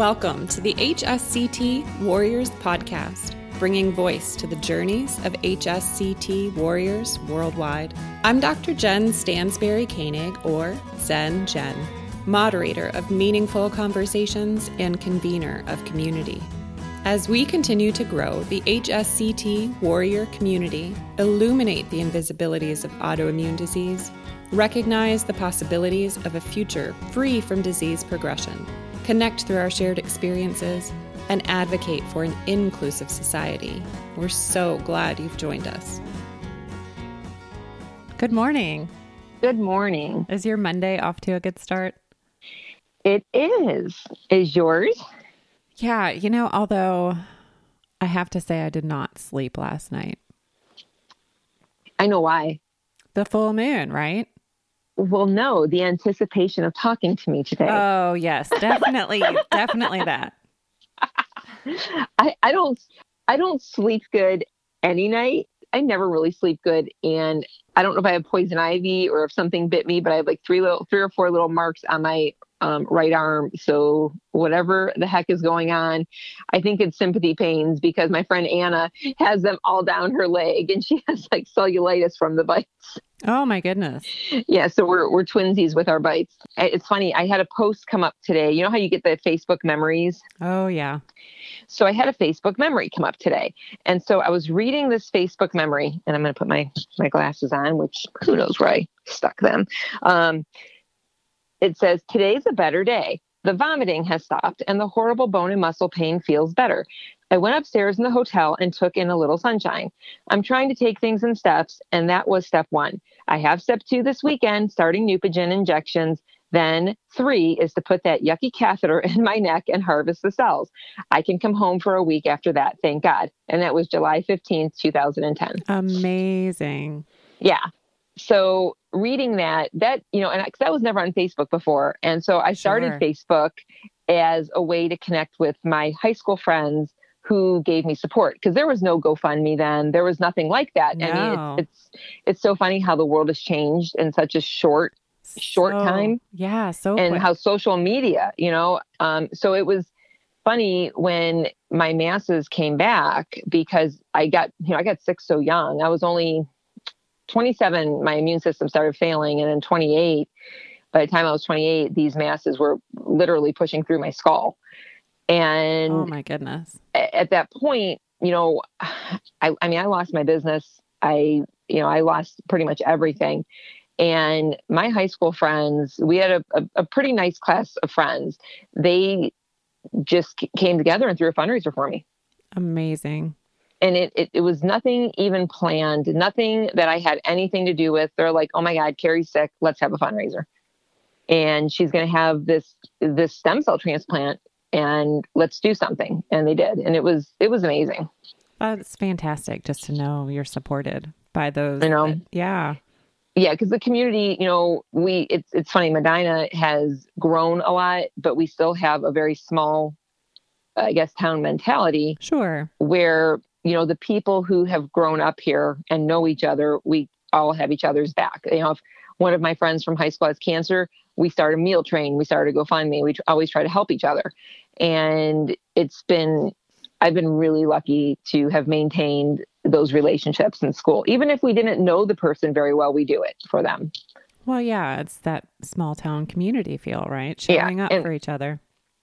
Welcome to the HSCT Warriors Podcast, bringing voice to the journeys of HSCT warriors worldwide. I'm Dr. Jen Stansberry Koenig, or Zen Jen, moderator of meaningful conversations and convener of community. As we continue to grow the HSCT warrior community, illuminate the invisibilities of autoimmune disease, recognize the possibilities of a future free from disease progression, connect through our shared experiences, and advocate for an inclusive society. We're so glad you've joined us. Good morning. Good morning. Is your Monday off to a good start? It is. Is yours? Yeah, you know, although I have to say I did not sleep last night. I know why. The full moon, right? Well, no, the anticipation of talking to me today. Oh, yes, definitely, definitely that. I, I don't I don't sleep good any night. I never really sleep good and I don't know if I have poison ivy or if something bit me, but I have like three little three or four little marks on my um, right arm. So whatever the heck is going on, I think it's sympathy pains because my friend Anna has them all down her leg and she has like cellulitis from the bites. Oh my goodness. Yeah, so we're we're twinsies with our bites. It's funny. I had a post come up today. You know how you get the Facebook memories? Oh yeah. So I had a Facebook memory come up today. And so I was reading this Facebook memory and I'm going to put my my glasses on, which who knows where I stuck them. Um, it says, Today's a better day. The vomiting has stopped and the horrible bone and muscle pain feels better. I went upstairs in the hotel and took in a little sunshine. I'm trying to take things in steps, and that was step one. I have step two this weekend, starting Neupogen injections. Then three is to put that yucky catheter in my neck and harvest the cells. I can come home for a week after that, thank God. And that was July 15th, 2010. Amazing. Yeah. So reading that, that, you know, and I was never on Facebook before. And so I started Sure. Facebook as a way to connect with my high school friends who gave me support because there was no GoFundMe then. There was nothing like that. I mean, it's, it's it's so funny how the world has changed in such a short short So- time Yeah, so and quick. how social media, you know, um, so it was funny when my masses came back because I got, you know, I got sick so young. I was only 27. My immune system started failing, and then 28. By the time I was 28, these masses were literally pushing through my skull. And oh my goodness. at that point, you know, I, I mean, I lost my business. I, you know, I lost pretty much everything. And my high school friends, we had a, a, a pretty nice class of friends. They just came together and threw a fundraiser for me. Amazing. And it, it, it was nothing even planned, nothing that I had anything to do with. They're like, oh my God, Carrie's sick. Let's have a fundraiser. And she's going to have this, this stem cell transplant and let's do something. And they did. And it was, it was amazing. That's fantastic just to know you're supported by those. I know. that- yeah. yeah because the community you know we it's it's funny medina has grown a lot but we still have a very small i guess town mentality Sure. where you know the people who have grown up here and know each other we all have each other's back. You know if one of my friends from high school has cancer we start a meal train. We start a gofundme. We always try to help each other. And it's been i've been really lucky to have maintained those relationships in school even if we didn't know the person very well we do it for them. Well, yeah, it's that small town community feel, right? Yeah, Showing up and- for each other.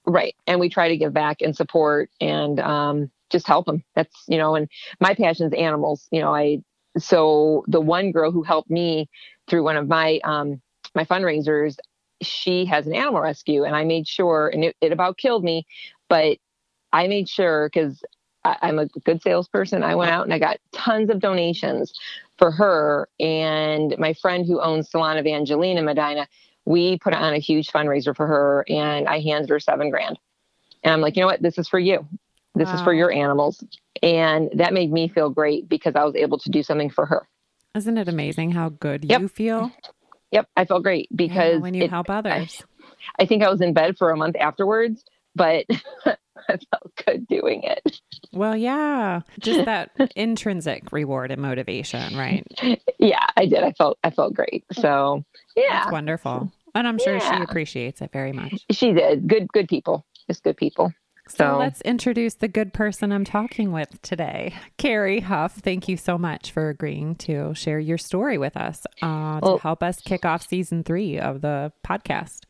Right. And we try to give back and support and um, just help them. That's, you know, and my passion is animals. You know, I, so the one girl who helped me through one of my, um, my fundraisers, she has an animal rescue and I made sure, and it, it about killed me, but I made sure because I'm a good salesperson. I went out and I got tons of donations for her and my friend who owns Salon Evangeline in Medina we put on a huge fundraiser for her and I handed her seven grand. And I'm like, you know what? This is for you. This is for your animals. And that made me feel great because I was able to do something for her. Isn't it amazing how good Yep. you feel Yep. I felt great Yeah, because when you it- help others? I think I was in bed for a month afterwards, but I felt good doing it. Well, yeah, just that intrinsic reward and motivation, right? Yeah, I did. I felt I felt great. So yeah, That's wonderful. And I'm sure she appreciates it very much. she did. Good good people. just good people. So, so, let's introduce the good person I'm talking with today. Carrie Huff, thank you so much for agreeing to share your story with us uh, to well, help us kick off season three of the podcast.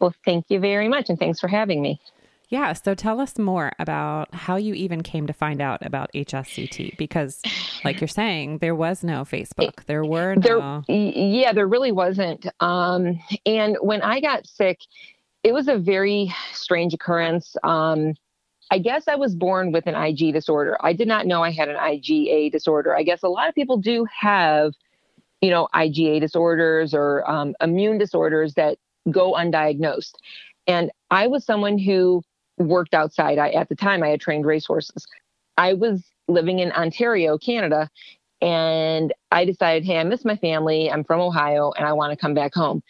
Well, thank you very much. And thanks for having me. Yeah. So tell us more about how you even came to find out about HSCT because, like you're saying, there was no Facebook. There were no. There, yeah, there really wasn't. Um, and when I got sick, it was a very strange occurrence. Um, I guess I was born with an IG disorder. I did not know I had an IgA disorder. I guess a lot of people do have, you know, IgA disorders or um, immune disorders that go undiagnosed. And I was someone who worked outside. I, at the time, I had trained racehorses. I was living in Ontario, Canada, and I decided, hey, I miss my family. I'm from Ohio, and I want to come back home.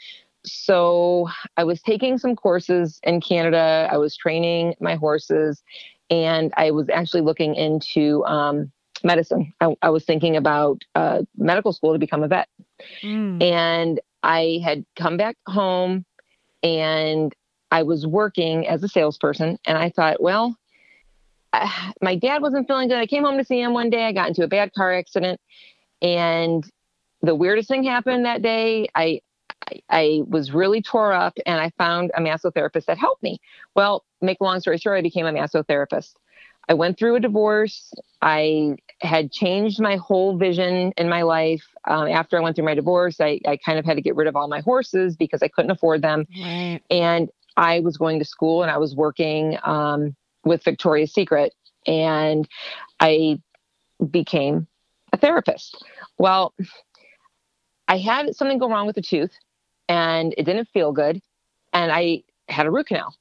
So I was taking some courses in Canada. I was training my horses, and I was actually looking into um, medicine. I, I, was thinking about uh, medical school to become a vet. Mm. And I had come back home and I was working as a salesperson, and I thought, well, uh, my dad wasn't feeling good. I came home to see him one day. I got into a bad car accident, and the weirdest thing happened that day. I, I, I was really tore up, and I found a massotherapist that helped me. Well, make a long story short, I became a massotherapist. I went through a divorce. I had changed my whole vision in my life. Um, after I went through my divorce, I, I kind of had to get rid of all my horses because I couldn't afford them. Right. And I was going to school and I was working um, with Victoria's Secret, and I became a therapist. Well, I had something go wrong with the tooth, and it didn't feel good, and I had a root canal,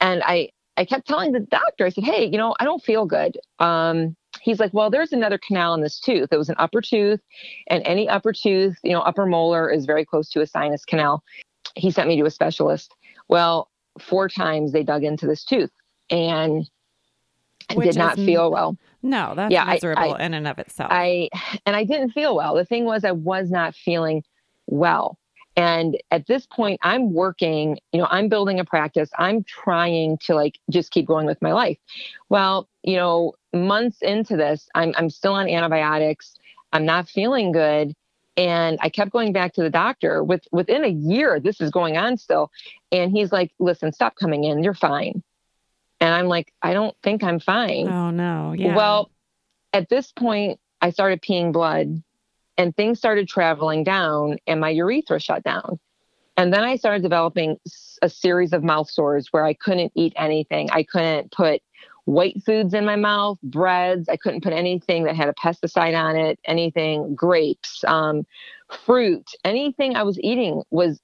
and I I kept telling the doctor, I said, "Hey, you know, I don't feel good." Um, he's like, "Well, there's another canal in this tooth. It was an upper tooth, and any upper tooth, you know, upper molar is very close to a sinus canal." He sent me to a specialist, well, four times they dug into this tooth and Which did not feel well. No, that's yeah, miserable I, I, in and of itself. I and I didn't feel well. The thing was I was not feeling well. And at this point, I'm working, you know, I'm building a practice. I'm trying to like just keep going with my life. Well, you know, months into this, I'm I'm still on antibiotics. I'm not feeling good and i kept going back to the doctor with within a year this is going on still. And he's like listen stop coming in. You're fine. And i'm like i don't think i'm fine. Oh no. Yeah. Well at this point i started peeing blood and things started traveling down and my urethra shut down. And then i started developing a series of mouth sores where i couldn't eat anything. I couldn't put white foods in my mouth, breads. I couldn't put anything that had a pesticide on it, anything, grapes, um, fruit, anything I was eating was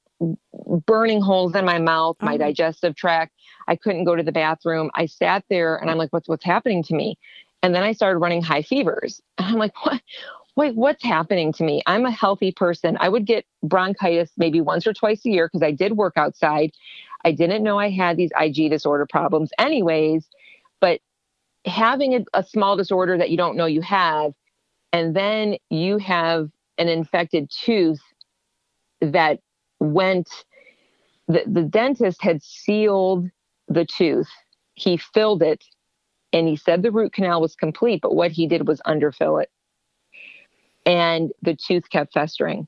burning holes in my mouth, my oh. digestive tract. I couldn't go to the bathroom. I sat there and I'm like, what's what's happening to me? And then I started running high fevers. And I'm like, what? Wait, what's happening to me? I'm a healthy person. I would get bronchitis maybe once or twice a year because I did work outside. I didn't know I had these IG disorder problems, anyways. But having a, a small disorder that you don't know you have, and then you have an infected tooth that went, the, the dentist had sealed the tooth, he filled it, and he said the root canal was complete, but what he did was underfill it. And the tooth kept festering.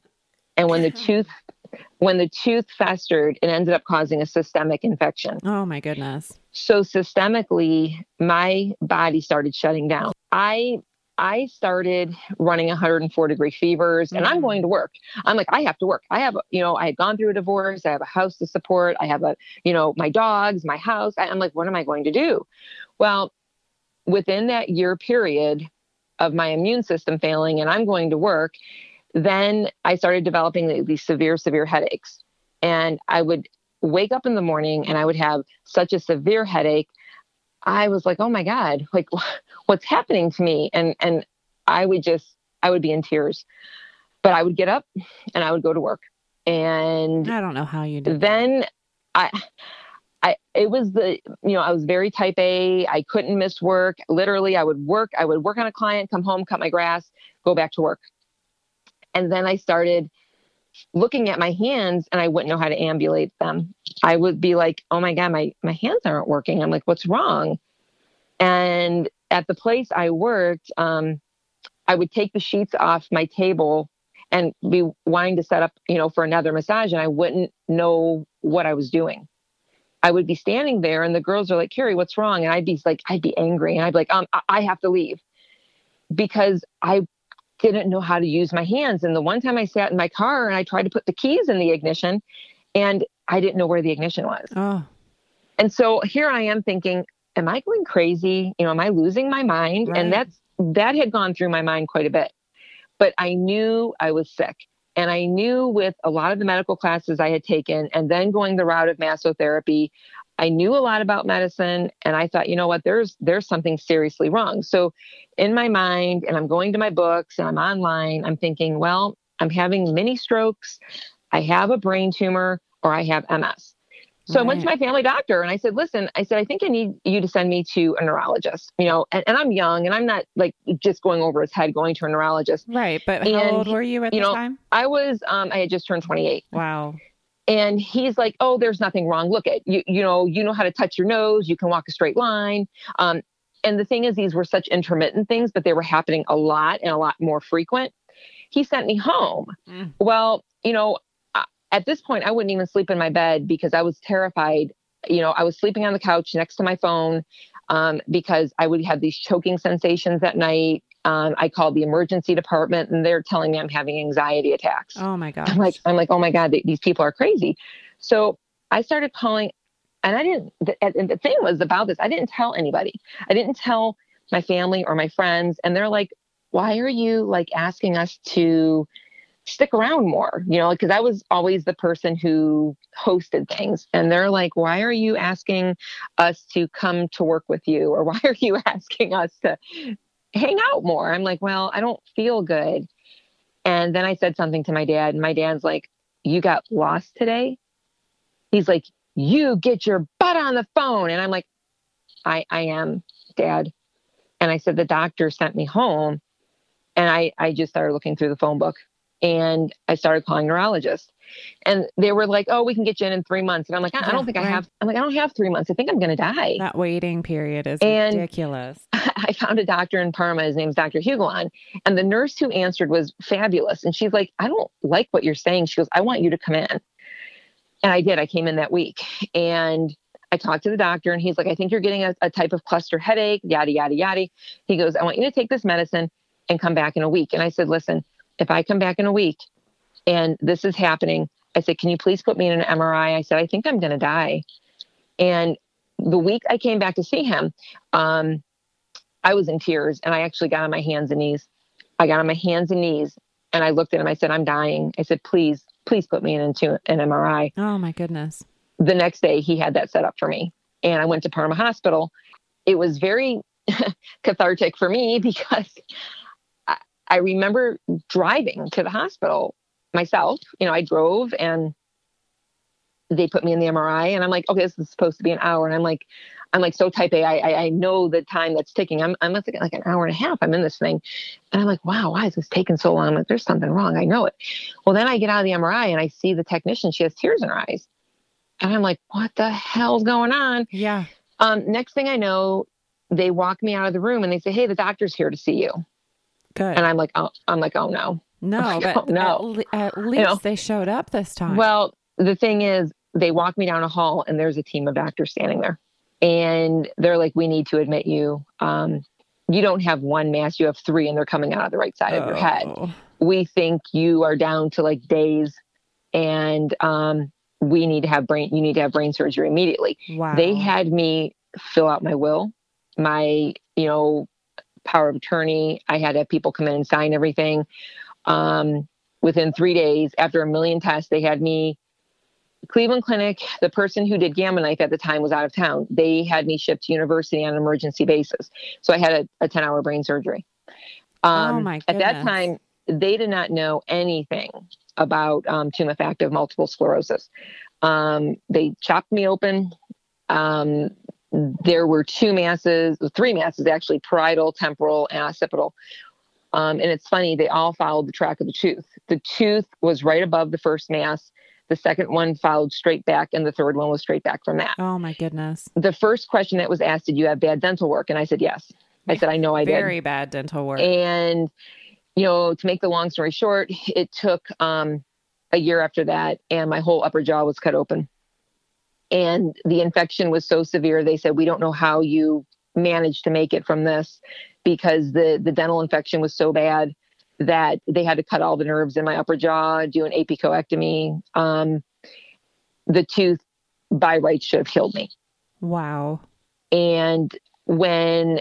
And when the tooth when the tooth festered, it ended up causing a systemic infection. Oh my goodness. So systemically, my body started shutting down. I I started running 104 degree fevers and I'm mm-hmm. going to work. I'm like, I have to work. I have, you know, I had gone through a divorce. I have a house to support. I have a, you know, my dogs, my house. I'm like, what am I going to do? Well, within that year period of my immune system failing and I'm going to work, then I started developing these severe, severe headaches. And I would wake up in the morning and I would have such a severe headache. I was like, oh my God, like what's happening to me? And and I would just I would be in tears. But I would get up and I would go to work. And I don't know how you did. Then that. I I, it was the, you know, I was very type A. I couldn't miss work. Literally, I would work. I would work on a client, come home, cut my grass, go back to work. And then I started looking at my hands and I wouldn't know how to ambulate them. I would be like, oh my God, my, my hands aren't working. I'm like, what's wrong? And at the place I worked, um, I would take the sheets off my table and be wanting to set up, you know, for another massage, and I wouldn't know what I was doing. I would be standing there, and the girls are like, "Carrie, what's wrong?" And I'd be like, I'd be angry, and I'd be like, "Um, I have to leave," because I didn't know how to use my hands. And the one time I sat in my car and I tried to put the keys in the ignition, and I didn't know where the ignition was. Oh. And so here I am thinking, am I going crazy? You know, am I losing my mind? Right. And that's that had gone through my mind quite a bit. But I knew I was sick. And I knew with a lot of the medical classes I had taken and then going the route of massotherapy, I knew a lot about medicine and I thought, you know what, there's there's something seriously wrong. So in my mind, and I'm going to my books and I'm online, I'm thinking, well, I'm having mini strokes, I have a brain tumor, or I have MS. So I went to my family doctor and I said, listen, I said, I think I need you to send me to a neurologist, you know, and, and I'm young and I'm not like just going over his head going to a neurologist. Right. But how And, old were you at you the know, time? I was, um, I had just turned 28 Wow. And he's like, oh, there's nothing wrong. Look at you, you know, you know how to touch your nose. You can walk a straight line. Um, and the thing is, these were such intermittent things, but they were happening a lot and a lot more frequent. He sent me home. Mm. Well, you know, at this point, I wouldn't even sleep in my bed because I was terrified. You know, I was sleeping on the couch next to my phone um, because I would have these choking sensations at night. Um, I called the emergency department and they're telling me I'm having anxiety attacks. Oh my god! I'm like, I'm like, oh my God, these people are crazy. So I started calling, and I didn't. The, and the thing was about this, I didn't tell anybody. I didn't tell my family or my friends, and they're like, why are you like asking us to stick around more? You know, because I was always the person who hosted things, and they're like, why are you asking us to come to work with you, or why are you asking us to hang out more? I'm like, well, I don't feel good. And then I said something to my dad, and my dad's like, You got lost today? He's like, You get your butt on the phone. And I'm like, I, I am, Dad. And I said, The doctor sent me home. And I, I just started looking through the phone book and I started calling neurologists. And they were like, Oh, we can get you in in three months. And I'm like, I, I don't think I have, I'm like, I don't have three months. I think I'm going to die. that waiting period is And- ridiculous. I found a doctor in Parma. His name's Dr. Hugelon. And the nurse who answered was fabulous. And she's like, I don't like what you're saying. She goes, I want you to come in. And I did. I came in that week and I talked to the doctor and he's like, I think you're getting a, a type of cluster headache, yada, yada, yada. He goes, I want you to take this medicine and come back in a week. And I said, listen, if I come back in a week and this is happening, I said, can you please put me in an MRI? I said, I think I'm going to die. And the week I came back to see him, um, I was in tears and I actually got on my hands and knees. I got on my hands and knees and I looked at him. I said, I'm dying. I said, please, please put me in into an MRI. Oh my goodness. The next day, he had that set up for me. And I went to Parma Hospital. It was very cathartic for me because I, remember driving to the hospital myself. You know, I drove and they put me in the MRI and I'm like, okay, this is supposed to be an hour. And I'm like, I'm like so type A. I, I, I know the time that's ticking. I'm, I'm thinking like an hour and a half. I'm in this thing. And I'm like, wow, why is this taking so long? I'm like, there's something wrong. I know it. Well, then I get out of the MRI and I see the technician. She has tears in her eyes. And I'm like, what the hell's going on? Yeah. Um, next thing I know, they walk me out of the room and they say, hey, the doctor's here to see you. Good. And I'm like, oh, I'm like, oh no. no, Oh, but no. at, le- at least know. they showed up this time. Well, the thing is, they walk me down a hall and there's a team of actors standing there. And they're like, we need to admit you. Um, you don't have one mass, you have three, and they're coming out of the right side of your head. Oh. We think you are down to like days and um, we need to have brain, you need to have brain surgery immediately. Wow. They had me fill out my will, my, you know, power of attorney. I had to have people come in and sign everything. Um, within three days, after a million tests, they had me. Cleveland Clinic, the person who did Gamma Knife at the time was out of town. They had me shipped to university on an emergency basis. So I had a, a 10 hour brain surgery. Um, Oh, my At that time, they did not know anything about um, tumefactive multiple sclerosis. Um, they chopped me open. Um, there were two masses, three masses actually, parietal, temporal, and occipital. Um, and it's funny, they all followed the track of the tooth. The tooth was right above the first mass. The second one followed straight back, and the third one was straight back from that. Oh my goodness. The first question that was asked, Did you have bad dental work? And I said, Yes. I said, I know I Very did. Very bad dental work. And, you know, to make the long story short, it took um, a year after that, and my whole upper jaw was cut open. And the infection was so severe, they said, We don't know how you managed to make it from this because the, the dental infection was so bad that they had to cut all the nerves in my upper jaw, do an apicoectomy. Um, the tooth by rights should have killed me. Wow. And when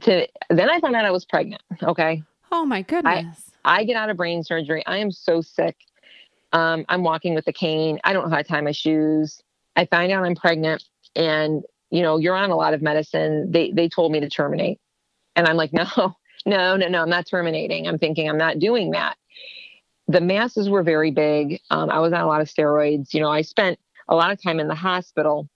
to then I found out I was pregnant. Okay. Oh my goodness. I, I get out of brain surgery. I am so sick. Um, I'm walking with a cane. I don't know how to tie my shoes. I find out I'm pregnant and you know, you're on a lot of medicine. They they told me to terminate. And I'm like, no, no, no, no, I'm not terminating. I'm thinking I'm not doing that. The masses were very big. Um, I was on a lot of steroids. You know, I spent a lot of time in the hospital.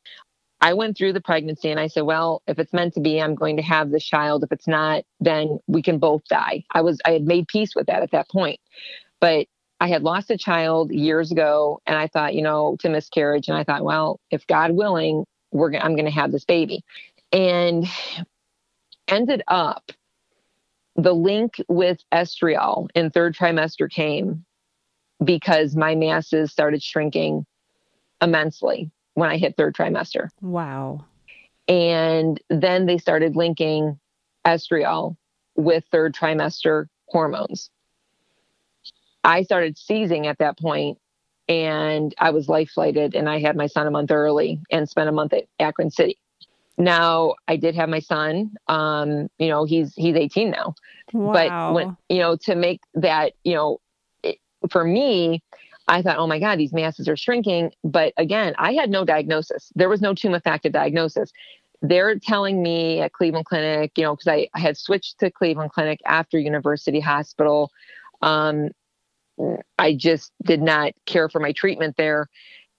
I went through the pregnancy and I said, well, if it's meant to be, I'm going to have this child. If it's not, then we can both die. I was, I had made peace with that at that point. But I had lost a child years ago and I thought, you know, to miscarriage. And I thought, well, if God willing, we're, I'm going to have this baby. And ended up the link with estriol in third trimester came because my masses started shrinking immensely when I hit third trimester. Wow. And then they started linking estriol with third trimester hormones. I started seizing at that point and I was life flighted and I had my son a month early and spent a month at Akron City. Now I did have my son. Um, you know, he's he's 18 now. Wow. But when you know, to make that, you know, it, for me, I thought, oh my God, these masses are shrinking. But again, I had no diagnosis. There was no tumefactive diagnosis. They're telling me at Cleveland Clinic, you know, because I, I, had switched to Cleveland Clinic after University Hospital. Um, I just did not care for my treatment there.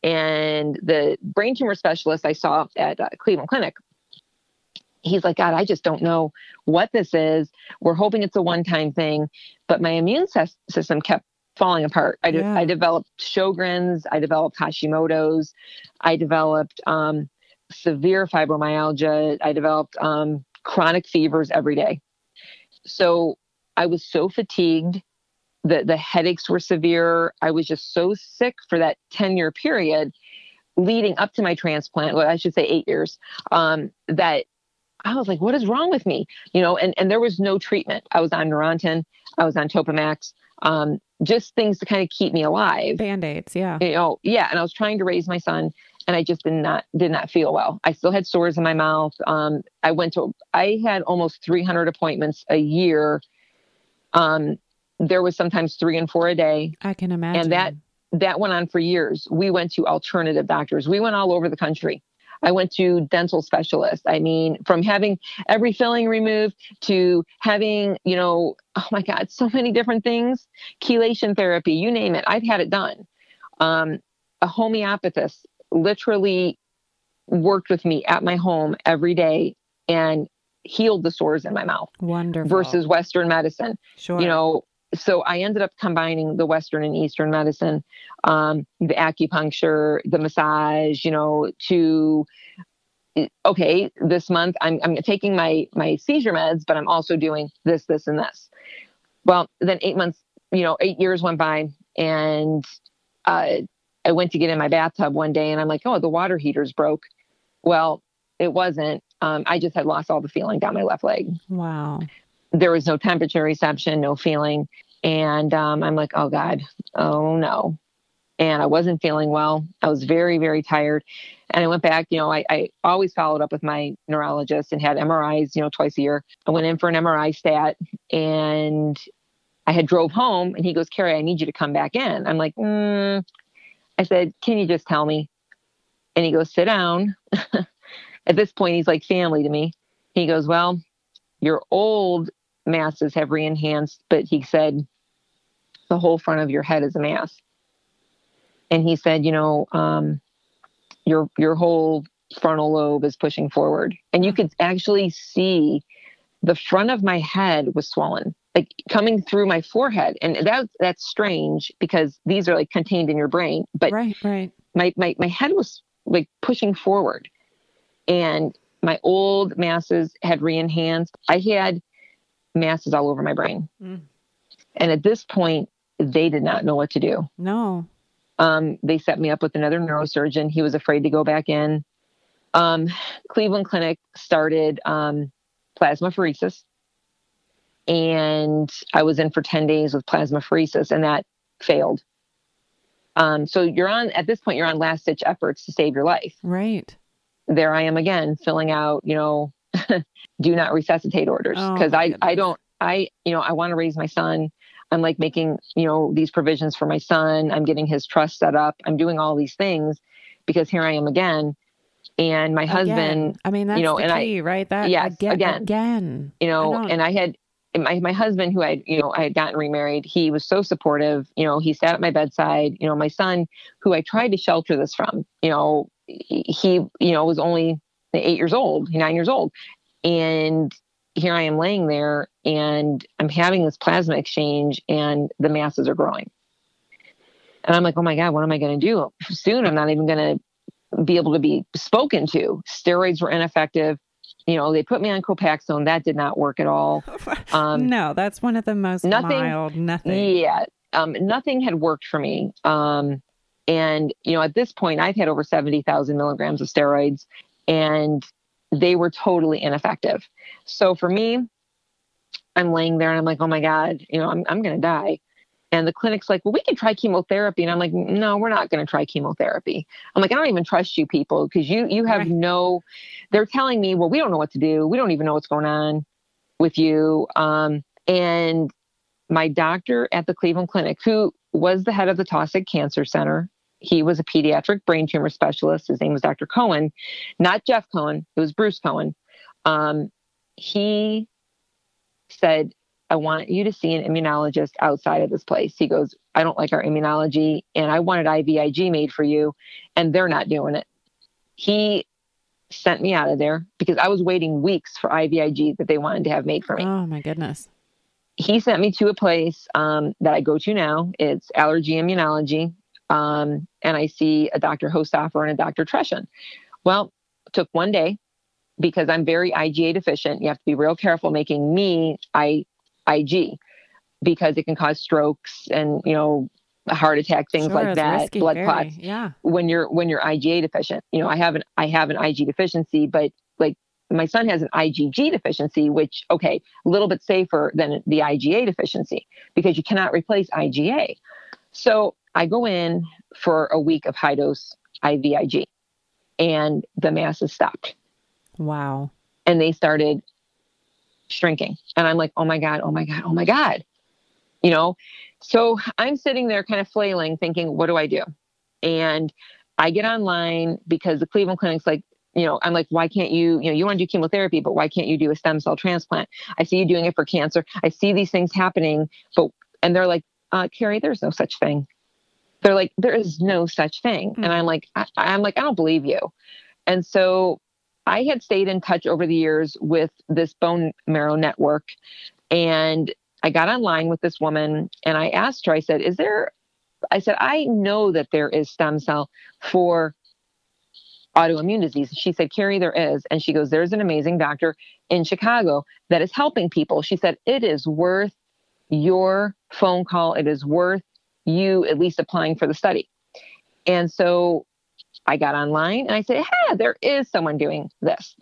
And the brain tumor specialist I saw at uh, Cleveland Clinic, he's like, God, I just don't know what this is. We're hoping it's a one time thing. But my immune system kept falling apart. I, de- yeah. I developed Sjogren's, I developed Hashimoto's, I developed um, severe fibromyalgia, I developed um, chronic fevers every day. So I was so fatigued. The, the headaches were severe. I was just so sick for that 10 year period leading up to my transplant. Well, I should say eight years. Um, that I was like, what is wrong with me? You know, and, and there was no treatment. I was on Neurontin, I was on Topamax, um, just things to kind of keep me alive. Band-aids, yeah. You know, yeah. And I was trying to raise my son and I just did not did not feel well. I still had sores in my mouth. Um, I went to I had almost 300 appointments a year. Um, there was sometimes three and four a day. I can imagine. And that that went on for years. We went to alternative doctors. We went all over the country. I went to dental specialists. I mean, from having every filling removed to having, you know, oh my God, so many different things, chelation therapy, you name it. I've had it done. Um, a homeopathist literally worked with me at my home every day and healed the sores in my mouth. Wonderful. Versus Western medicine. Sure. You know, so I ended up combining the Western and Eastern medicine, um, the acupuncture, the massage, you know, to okay, this month I'm I'm taking my my seizure meds, but I'm also doing this, this, and this. Well, then eight months, you know, eight years went by, and uh, I went to get in my bathtub one day, and I'm like, oh, the water heater's broke. Well, it wasn't. Um, I just had lost all the feeling down my left leg. Wow. There was no temperature reception, no feeling. And um, I'm like, oh God, oh no. And I wasn't feeling well. I was very, very tired. And I went back, you know, I, I always followed up with my neurologist and had MRIs, you know, twice a year. I went in for an MRI stat and I had drove home and he goes, Carrie, I need you to come back in. I'm like, mm. I said, can you just tell me? And he goes, sit down. At this point, he's like family to me. He goes, well, your old masses have re-enhanced, but he said the whole front of your head is a mass. And he said, you know, um, your your whole frontal lobe is pushing forward, and you could actually see the front of my head was swollen. like coming through my forehead. And that that's strange because these are like contained in your brain. But right, right. My my my head was like pushing forward. And my old masses had re-enhanced. I had masses all over my brain. Mm. And at this point, they did not know what to do. No. Um, they set me up with another neurosurgeon. He was afraid to go back in. Um, Cleveland Clinic started um, plasmapheresis. And I was in for 10 days with plasmapheresis, and that failed. Um, so you're on, at this point, you're on last ditch efforts to save your life. Right. There I am again, filling out, you know, do not resuscitate orders because oh, I, goodness. I don't, I, you know, I want to raise my son. I'm like making, you know, these provisions for my son. I'm getting his trust set up. I'm doing all these things because here I am again. And my again. husband, I mean, that's you know, and key, I, right? That yes, again, again, again. you know, and I had my, my husband who I, you know, I had gotten remarried, he was so supportive, you know, he sat at my bedside, you know, my son who I tried to shelter this from, you know, he, you know, was only eight years old, nine years old. And here I am laying there and I'm having this plasma exchange and the masses are growing. And I'm like, oh my God, what am I going to do? Soon I'm not even going to be able to be spoken to. Steroids were ineffective. You know, they put me on Copaxone. That did not work at all. Um, no, that's one of the most nothing, mild. Nothing. Yeah. Um, nothing had worked for me. Um, and, you know, at this point, I've had over 70,000 milligrams of steroids and they were totally ineffective. So for me, I'm laying there and I'm like, oh my God, you know, I'm, I'm going to die. And the clinic's like, well, we can try chemotherapy. And I'm like, no, we're not going to try chemotherapy. I'm like, I don't even trust you people because you, you have right. no, they're telling me, well, we don't know what to do. We don't even know what's going on with you. Um, and my doctor at the Cleveland Clinic, who was the head of the Taussig Cancer Center, he was a pediatric brain tumor specialist. His name was Dr. Cohen, not Jeff Cohen. It was Bruce Cohen. Um, he said, I want you to see an immunologist outside of this place. He goes, I don't like our immunology and I wanted IVIG made for you and they're not doing it. He sent me out of there because I was waiting weeks for IVIG that they wanted to have made for me. Oh my goodness. He sent me to a place um, that I go to now. It's allergy immunology um, and I see a Dr. Hostoffer and a Dr. Treschen. Well, took one day because I'm very IgA deficient. You have to be real careful making me I, IG because it can cause strokes and you know heart attack things sure, like that risky, blood very, clots yeah when you're when you're IgA deficient you know I have an I have an Ig deficiency but like my son has an IgG deficiency which okay a little bit safer than the IgA deficiency because you cannot replace IgA so I go in for a week of high dose IVIG and the masses stopped. Wow. And they started shrinking. And I'm like, oh my God, oh my God, oh my God. You know, so I'm sitting there kind of flailing, thinking, what do I do? And I get online because the Cleveland Clinic's like, you know, I'm like, why can't you, you know, you want to do chemotherapy, but why can't you do a stem cell transplant? I see you doing it for cancer. I see these things happening, but, and they're like, uh, Carrie, there's no such thing they're like, there is no such thing. Mm-hmm. And I'm like, I, I'm like, I don't believe you. And so I had stayed in touch over the years with this bone marrow network. And I got online with this woman and I asked her, I said, is there, I said, I know that there is stem cell for autoimmune disease. She said, Carrie, there is. And she goes, there's an amazing doctor in Chicago that is helping people. She said, it is worth your phone call. It is worth you at least applying for the study. And so I got online and I said, hey, there is someone doing this.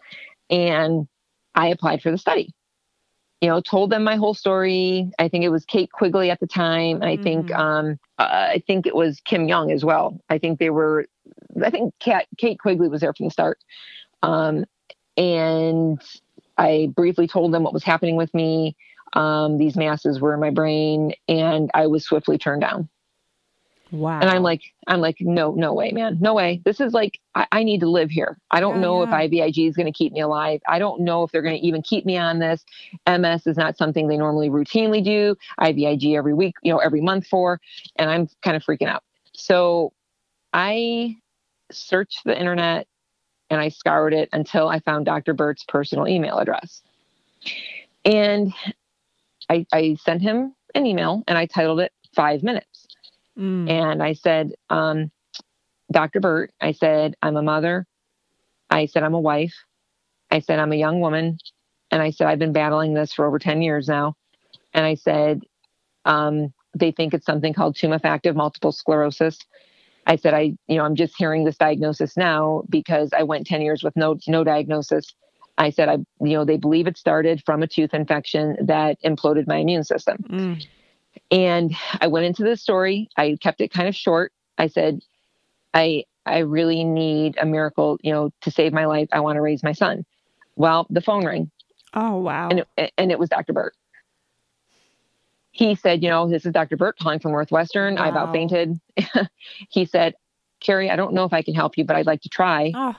And I applied for the study. You know, told them my whole story. I think it was Kate Quigley at the time. I mm-hmm. think um, uh, I think it was Kim Young as well. I think they were. I think Kate, Kate Quigley was there from the start. Um, and I briefly told them what was happening with me. Um, these masses were in my brain, and I was swiftly turned down. Wow. And I'm like, I'm like, no, no way, man. No way. This is like, I, I need to live here. I don't yeah, know yeah. if IVIG is going to keep me alive. I don't know if they're going to even keep me on this. MS is not something they normally routinely do. IVIG every week, you know, every month for. And I'm kind of freaking out. So I searched the internet and I scoured it until I found Dr. Burt's personal email address. And I, I sent him an email and I titled it Five Minutes. Mm. And I said, um, Dr. Burt, I said, I'm a mother. I said, I'm a wife. I said, I'm a young woman. And I said, I've been battling this for over 10 years now. And I said, um, they think it's something called tumefactive multiple sclerosis. I said, I, you know, I'm just hearing this diagnosis now because I went 10 years with no, no diagnosis. I said, I, you know, they believe it started from a tooth infection that imploded my immune system. Mm. And I went into the story. I kept it kind of short. I said, I, I really need a miracle, you know, to save my life. I want to raise my son. Well, the phone rang Oh, wow. and it, and it was Dr. Burt. He said, you know, this is Dr. Burt calling from Northwestern. I about Wow. fainted. he said, Carrie, I don't know if I can help you, but I'd like to try. oh,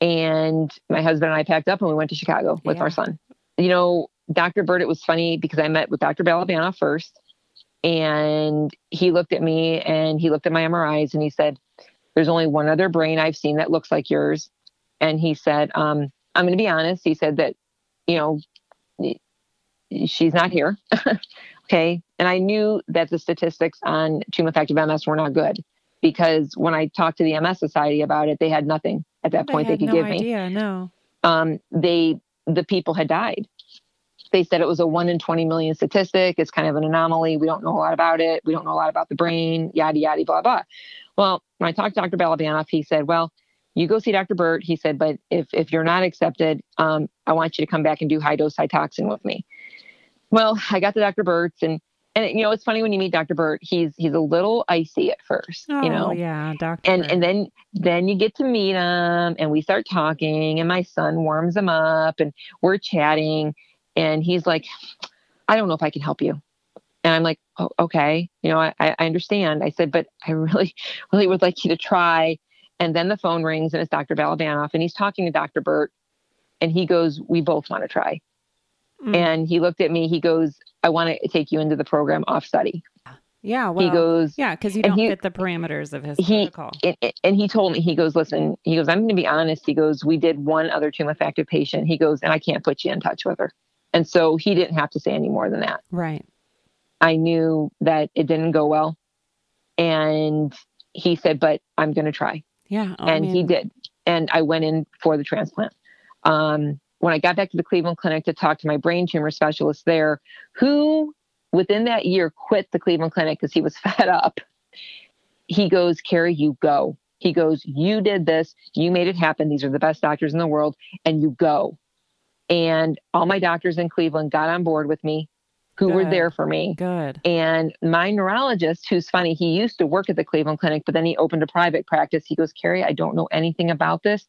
And my husband and I packed up and we went to Chicago with Yeah. our son. You know, Dr. Burt, it was funny because I met with Dr. Balabanov first. And he looked at me and he looked at my MRIs and he said, There's only one other brain I've seen that looks like yours. And he said, um, I'm going to be honest. He said that, you know, she's not here. okay. And I knew that the statistics on tumefactive MS were not good because when I talked to the MS Society about it, they had nothing at that point they could no give me idea. No. um, they the people had died. They said it was a one in twenty million statistic. It's kind of an anomaly. We don't know a lot about it. We don't know a lot about the brain. Yada yada blah blah. Well, when I talked to Dr. Balabanov, he said, "Well, you go see Dr. Burt." He said, "But if if you're not accepted, um, I want you to come back and do high dose Cytoxan with me." Well, I got to Dr. Burt's and. And you know, it's funny when you meet Dr. Burt, he's he's a little icy at first, Oh, you know yeah, doctor. and and then then you get to meet him and we start talking and my son warms him up and we're chatting and he's like i don't know if i can help you and i'm like oh, okay you know I, I understand i said but i really really would like you to try and then the phone rings and it's dr balabanov and he's talking to dr burt and he goes we both want to try Mm. and he looked at me he goes i want to take you into the program off study yeah, well, he goes yeah, because you don't he- fit the parameters of his he- protocol. and, and he told me, he goes, listen, he goes, I'm going to be honest. He goes, we did one other tumefactive patient. He goes, and I can't put you in touch with her. And so he didn't have to say any more than that. Right. I knew that it didn't go well. And he said, but I'm going to try. Yeah. I and he did. And I went in for the transplant. Um, when I got back to the Cleveland Clinic to talk to my brain tumor specialist there, who within that year quit the Cleveland Clinic because he was fed up, he goes, Carrie, you go. He goes, You did this. You made it happen. These are the best doctors in the world, and you go. And all my doctors in Cleveland got on board with me, who were there for me. Good. And my neurologist, who's funny, he used to work at the Cleveland Clinic, but then he opened a private practice. He goes, Carrie, I don't know anything about this.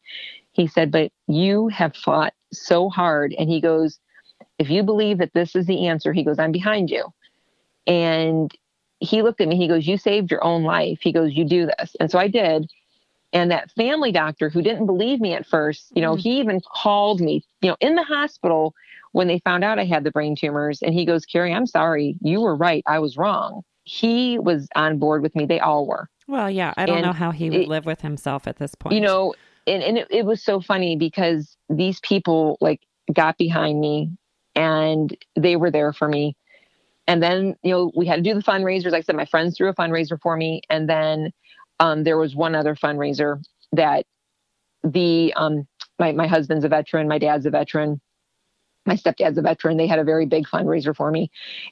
He said, but you have fought so hard. And he goes, if you believe that this is the answer, he goes, I'm behind you. And he looked at me, he goes, You saved your own life. He goes, You do this. And so I did. And that family doctor who didn't believe me at first, you know, Mm. he even called me, you know, in the hospital when they found out I had the brain tumors. And he goes, Carrie, I'm sorry. You were right. I was wrong. He was on board with me. They all were. Well, yeah, I don't And know how he would it- live with himself at this point. You know, and, and it, it was so funny because these people like got behind me and they were there for me. And then, you know, we had to do the fundraisers. Like I said, my friends threw a fundraiser for me. And then um, there was one other fundraiser that the um, my, my husband's a veteran, my dad's a veteran, my stepdad's a veteran. They had a very big fundraiser for me.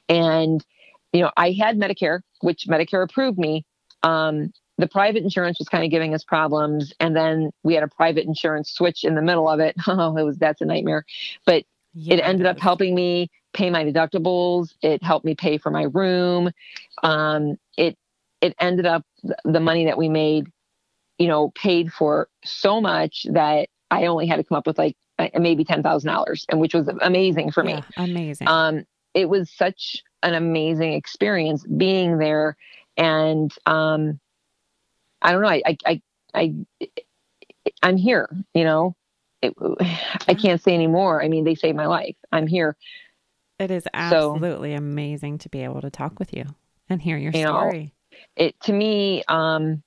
And, you know, I had Medicare, which Medicare approved me. Um, the private insurance was kind of giving us problems. And then we had a private insurance switch in the middle of it. Oh, it was that's a nightmare. But Yeah, it ended up helping me pay my deductibles. It helped me pay for my room. Um, it ended up the money that we made, you know, paid for so much that I only had to come up with like uh, maybe ten thousand dollars, and which was amazing for me. Yeah, amazing. Um, it was such an amazing experience being there, and um, I don't know. I I I, I I'm here. You know, it, I can't say anymore. I mean, they saved my life. I'm here. it is absolutely amazing to be able to talk with you and hear your You know, story. It to me. Um,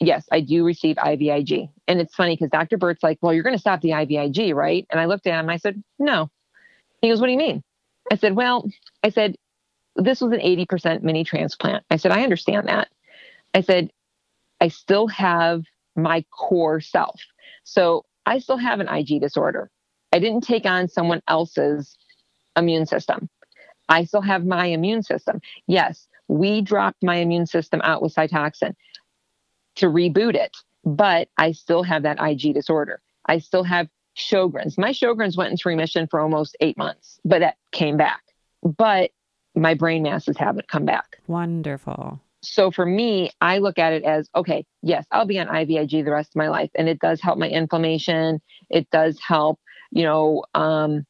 yes, I do receive IVIG, and it's funny because Dr. Burt's like, "Well, you're going to stop the IVIG, right?" And I looked at him. I said, "No." He goes, "What do you mean?" I said, well, I said, this was an 80% mini transplant. I said, I understand that. I said, I still have my core self. So I still have an IG disorder. I didn't take on someone else's immune system. I still have my immune system. Yes, we dropped my immune system out with Cytoxan to reboot it, but I still have that IG disorder. I still have Sjogren's. My Sjogren's went into remission for almost eight months, but that came back. But my brain masses haven't come back. Wonderful. So for me, I look at it as okay, yes, I'll be on IVIG the rest of my life. And it does help my inflammation. It does help, you know, um,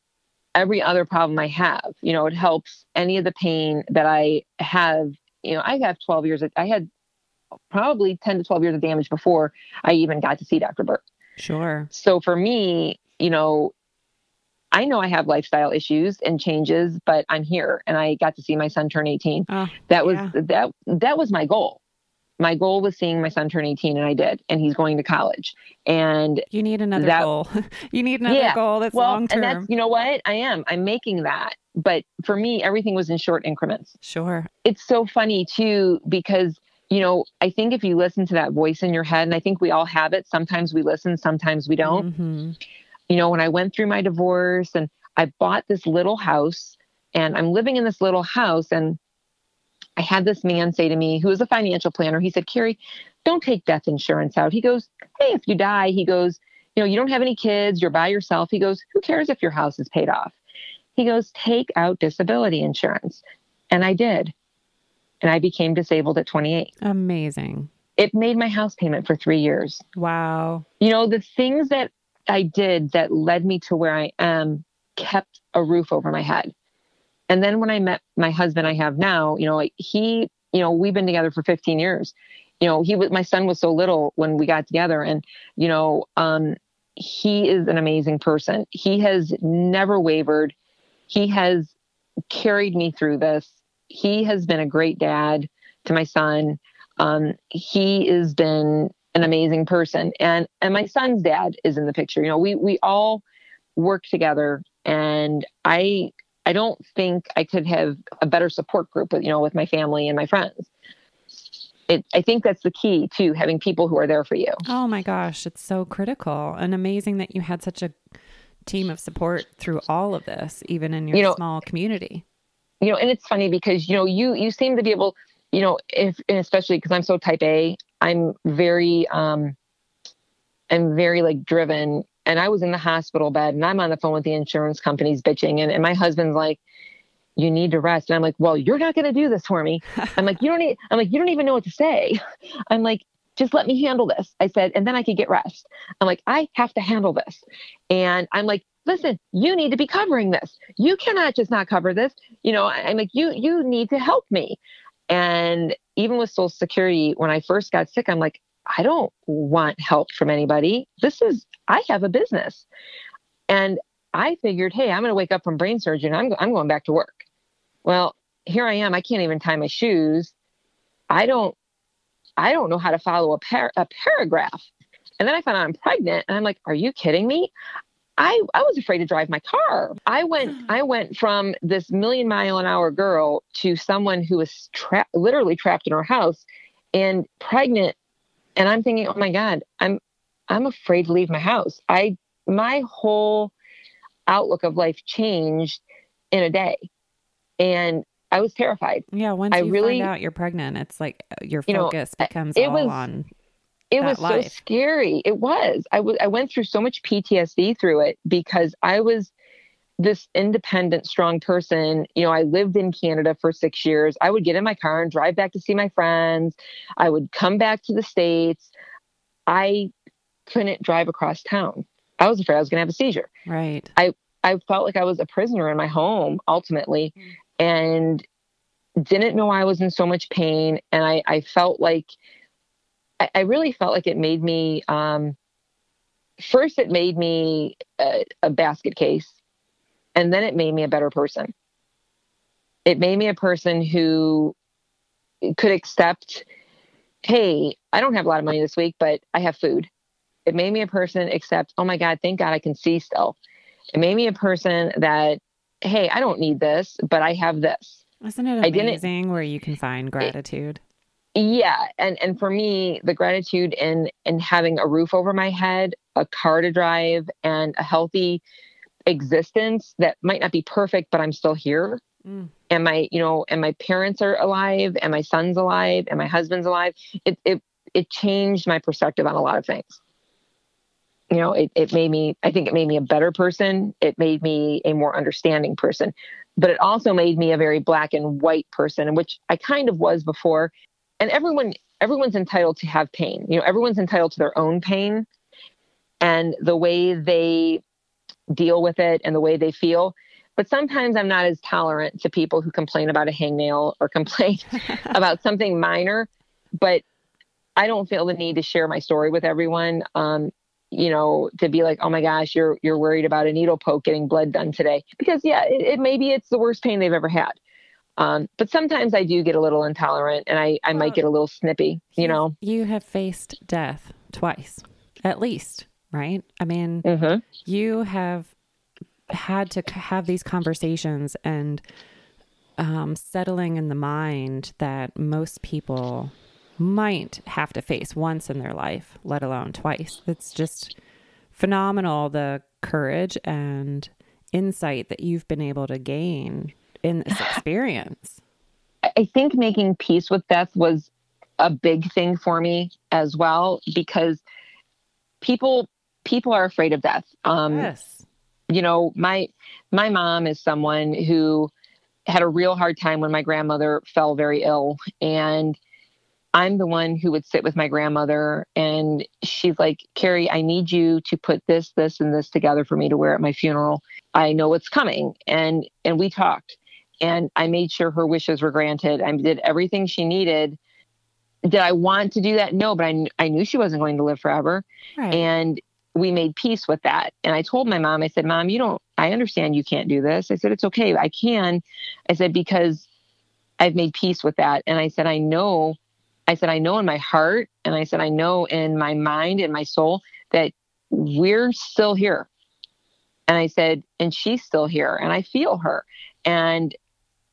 every other problem I have. You know, it helps any of the pain that I have. You know, I have 12 years, of, I had probably 10 to 12 years of damage before I even got to see Dr. Burt. Sure. So for me, you know, I know I have lifestyle issues and changes, but I'm here and I got to see my son turn 18. Oh, that was yeah. that that was my goal. My goal was seeing my son turn 18 and I did and he's going to college. And you need another that, goal. you need another yeah, goal that's well, long term. And that's you know what? I am. I'm making that. But for me everything was in short increments. Sure. It's so funny too because you know, I think if you listen to that voice in your head, and I think we all have it, sometimes we listen, sometimes we don't. Mm-hmm you know, when I went through my divorce and I bought this little house and I'm living in this little house and I had this man say to me, who was a financial planner, he said, Carrie, don't take death insurance out. He goes, Hey, if you die, he goes, you know, you don't have any kids, you're by yourself. He goes, Who cares if your house is paid off? He goes, Take out disability insurance. And I did. And I became disabled at 28. Amazing. It made my house payment for three years. Wow. You know, the things that I did that led me to where I am kept a roof over my head. And then when I met my husband I have now, you know, he, you know, we've been together for 15 years. You know, he was my son was so little when we got together and you know, um he is an amazing person. He has never wavered. He has carried me through this. He has been a great dad to my son. Um, he has been an amazing person. And and my son's dad is in the picture. You know, we we all work together and I I don't think I could have a better support group with you know with my family and my friends. It, I think that's the key to having people who are there for you. Oh my gosh, it's so critical and amazing that you had such a team of support through all of this, even in your you know, small community. You know, and it's funny because you know you you seem to be able you know, if and especially because I'm so type A, I'm very, um, I'm very like driven. And I was in the hospital bed and I'm on the phone with the insurance companies bitching. And, and my husband's like, you need to rest. And I'm like, well, you're not going to do this for me. I'm like, you don't need, I'm like, you don't even know what to say. I'm like, just let me handle this. I said, and then I could get rest. I'm like, I have to handle this. And I'm like, listen, you need to be covering this. You cannot just not cover this. You know, I'm like, you, you need to help me. And even with Social Security, when I first got sick, I'm like, I don't want help from anybody. This is, I have a business. And I figured, hey, I'm going to wake up from brain surgery and I'm, I'm going back to work. Well, here I am. I can't even tie my shoes. I don't, I don't know how to follow a, par- a paragraph. And then I found out I'm pregnant and I'm like, are you kidding me? I, I was afraid to drive my car. I went hmm. I went from this million mile an hour girl to someone who was tra- literally trapped in her house and pregnant. And I'm thinking, oh my God, I'm I'm afraid to leave my house. I my whole outlook of life changed in a day. And I was terrified. Yeah, once I you really, find out you're pregnant, it's like uh, your focus you know, becomes it all was, on it was life. so scary. It was. I was I went through so much PTSD through it because I was this independent, strong person. You know, I lived in Canada for six years. I would get in my car and drive back to see my friends. I would come back to the States. I couldn't drive across town. I was afraid I was going to have a seizure. Right. I, I felt like I was a prisoner in my home ultimately and didn't know I was in so much pain. And I, I felt like I, I really felt like it made me, um, first, it made me a, a basket case, and then it made me a better person. It made me a person who could accept, hey, I don't have a lot of money this week, but I have food. It made me a person accept, oh my God, thank God I can see still. It made me a person that hey, I don't need this, but I have this. Isn't it amazing where you can find gratitude? yeah and and for me the gratitude in in having a roof over my head a car to drive and a healthy existence that might not be perfect but i'm still here. Mm. and my you know and my parents are alive and my son's alive and my husband's alive. It it it changed my perspective on a lot of things. You know it, it made me i think it made me a better person. It made me a more understanding person. But it also made me a very black and white person which i kind of was before. And everyone everyone's entitled to have pain. You know everyone's entitled to their own pain. And the way they deal with it and the way they feel but sometimes i'm not as tolerant to people who complain about a hangnail or complain about something minor but i don't feel the need to share my story with everyone um, you know, to be like, oh my gosh, you're you're worried about a needle poke getting blood done today. Because yeah, it, it maybe it's the worst pain they've ever had. Um, but sometimes I do get a little intolerant and I, I might get a little snippy, you know. You have faced death twice, at least, right? I mean, mm-hmm. you have had to have these conversations and um, settling in the mind that most people might have to face once in their life, let alone twice. It's just phenomenal the courage and insight that you've been able to gain in this experience. I think making peace with death was a big thing for me as well because people people are afraid of death. Um, yes. You know, my my mom is someone who had a real hard time when my grandmother fell very ill and I'm the one who would sit with my grandmother and she's like, Carrie, I need you to put this, this, and this together for me to wear at my funeral. I know what's coming. And and we talked and I made sure her wishes were granted. I did everything she needed. Did I want to do that? No, but I, I knew she wasn't going to live forever. Right. And we made peace with that. And I told my mom, I said, Mom, you don't, I understand you can't do this. I said, It's okay. I can. I said, Because I've made peace with that. And I said, I know I said, I know in my heart, and I said, I know in my mind and my soul that we're still here. And I said, and she's still here, and I feel her. And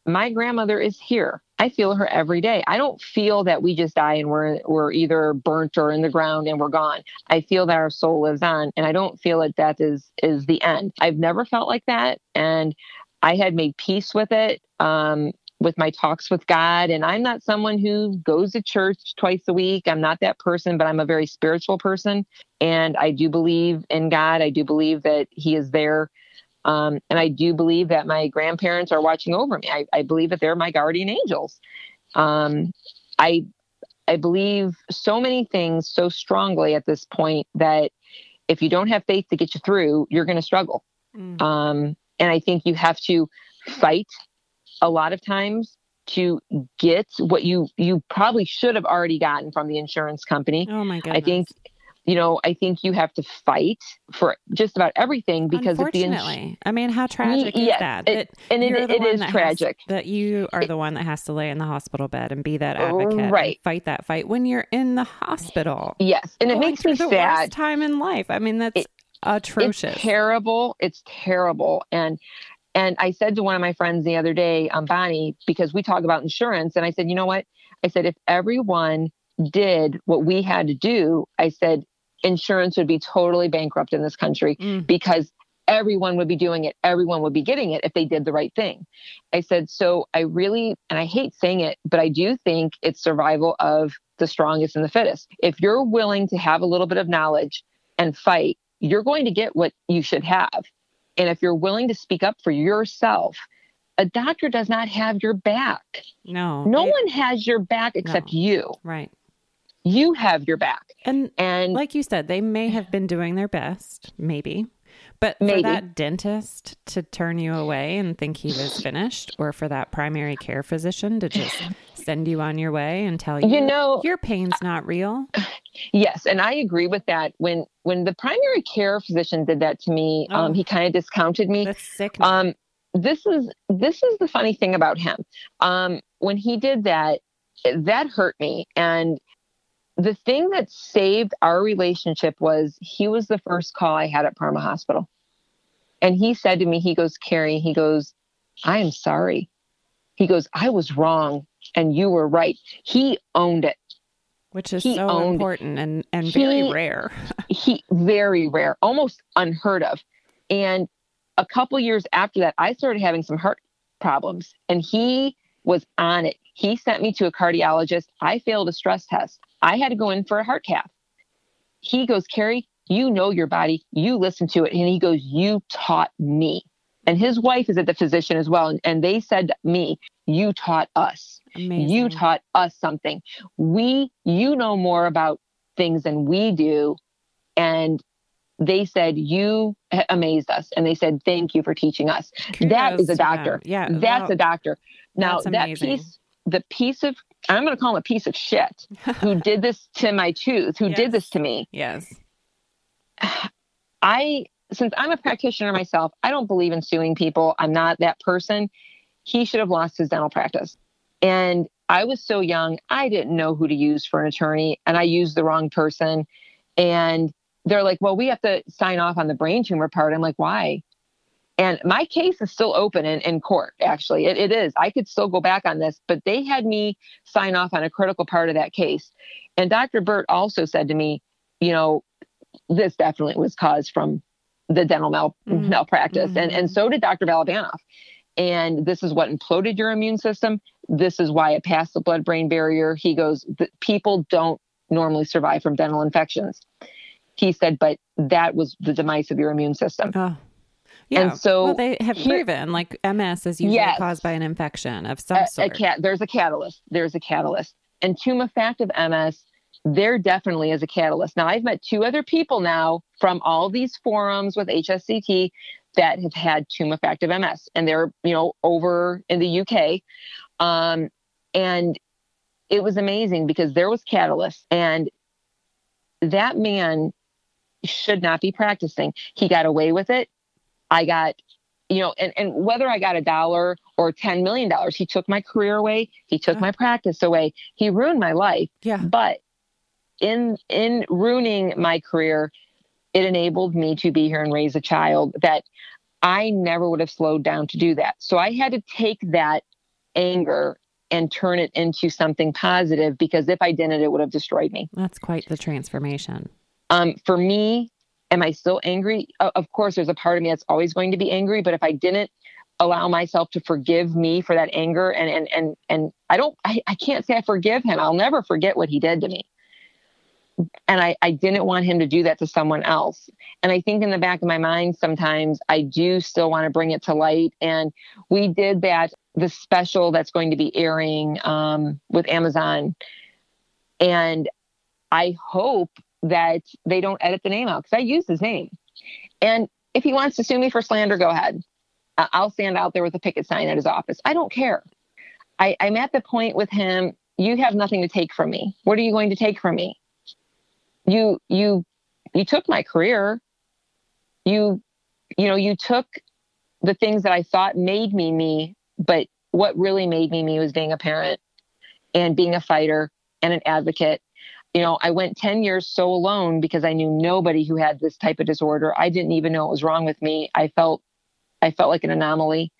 my grandmother is here. I feel her every day. I don't feel that we just die and we're we're either burnt or in the ground and we're gone. I feel that our soul lives on, and I don't feel that death is is the end. I've never felt like that, and I had made peace with it. Um, with my talks with God. And I'm not someone who goes to church twice a week. I'm not that person, but I'm a very spiritual person. And I do believe in God. I do believe that He is there. Um, and I do believe that my grandparents are watching over me. I, I believe that they're my guardian angels. Um, I I believe so many things so strongly at this point that if you don't have faith to get you through, you're going to struggle. Mm. Um, and I think you have to fight a lot of times to get what you you probably should have already gotten from the insurance company. Oh my god! I think you know, I think you have to fight for just about everything because if the ins- I mean, how tragic is that? It, that and it, it is tragic has, that you are the one that has to lay in the hospital bed and be that advocate, right? fight that fight when you're in the hospital. Yes, and it makes me the sad. Worst time in life. I mean, that's. It, atrocious. It's terrible. It's terrible. And and I said to one of my friends the other day, um, Bonnie, because we talk about insurance, and I said, you know what? I said, if everyone did what we had to do, I said, insurance would be totally bankrupt in this country mm. because everyone would be doing it. Everyone would be getting it if they did the right thing. I said, so I really, and I hate saying it, but I do think it's survival of the strongest and the fittest. If you're willing to have a little bit of knowledge and fight, you're going to get what you should have. And if you're willing to speak up for yourself, a doctor does not have your back. No. No one has your back except no. you. Right. You have your back. And and like you said, they may have been doing their best, maybe. But Maybe. for that dentist to turn you away and think he was finished, or for that primary care physician to just send you on your way and tell you, you know, your pain's not real. Yes, and I agree with that. When when the primary care physician did that to me, um, oh, um, he kind of discounted me. That's sick. Um, this is this is the funny thing about him. Um, when he did that, that hurt me, and the thing that saved our relationship was he was the first call I had at Parma Hospital. And he said to me, he goes, Carrie, he goes, I am sorry. He goes, I was wrong and you were right. He owned it. Which is he so important and, and very he, rare. he very rare, almost unheard of. And a couple years after that, I started having some heart problems and he was on it. He sent me to a cardiologist. I failed a stress test. I had to go in for a heart cath. He goes, Carrie, you know your body. You listen to it. And he goes, You taught me. And his wife is at the physician as well. And, they said me, You taught us. Amazing. You taught us something. We, you know more about things than we do. And they said, You amazed us. And they said, Thank you for teaching us. Kudos that is a doctor. Yeah. That's a doctor. Now, that piece, the piece of, I'm going to call him a piece of shit who did this to my tooth, who yes. did this to me. Yes. I, since I'm a practitioner myself, I don't believe in suing people. I'm not that person. He should have lost his dental practice. And I was so young, I didn't know who to use for an attorney, and I used the wrong person. And they're like, well, we have to sign off on the brain tumor part. I'm like, why? And my case is still open in, in court, actually. It, it is. I could still go back on this, but they had me sign off on a critical part of that case. And Dr. Burt also said to me, you know, this definitely was caused from the dental mal- mm-hmm. malpractice. Mm-hmm. And, and so did Dr. Balabanov. And this is what imploded your immune system. This is why it passed the blood brain barrier. He goes, people don't normally survive from dental infections he said, but that was the demise of your immune system. Oh. Yeah. And so well, they have proven like MS is usually yes, caused by an infection of some a, sort. A cat, there's a catalyst. There's a catalyst. And tumefactive MS, there definitely is a catalyst. Now, I've met two other people now from all these forums with HSCT that have had tumefactive MS, and they're you know over in the UK, um, and it was amazing because there was catalyst, and that man should not be practicing. He got away with it. I got, you know, and, and whether I got a dollar or $10 million, he took my career away. He took my practice away. He ruined my life. Yeah. But in, in ruining my career, it enabled me to be here and raise a child that I never would have slowed down to do that. So I had to take that anger and turn it into something positive because if I didn't, it would have destroyed me. That's quite the transformation. Um, for me, am I still angry? Of course, there's a part of me that's always going to be angry. But if I didn't allow myself to forgive me for that anger, and and and and I don't, I, I can't say I forgive him. I'll never forget what he did to me. And I, I didn't want him to do that to someone else. And I think in the back of my mind, sometimes I do still want to bring it to light. And we did that, the special that's going to be airing um, with Amazon. And I hope that they don't edit the name out because I use his name. And if he wants to sue me for slander, go ahead. I'll stand out there with a picket sign at his office. I don't care. I, I'm at the point with him. You have nothing to take from me. What are you going to take from me? You you you took my career. You you know you took the things that I thought made me me, but what really made me me was being a parent and being a fighter and an advocate you know, I went 10 years so alone because I knew nobody who had this type of disorder. I didn't even know what was wrong with me. I felt I felt like an anomaly.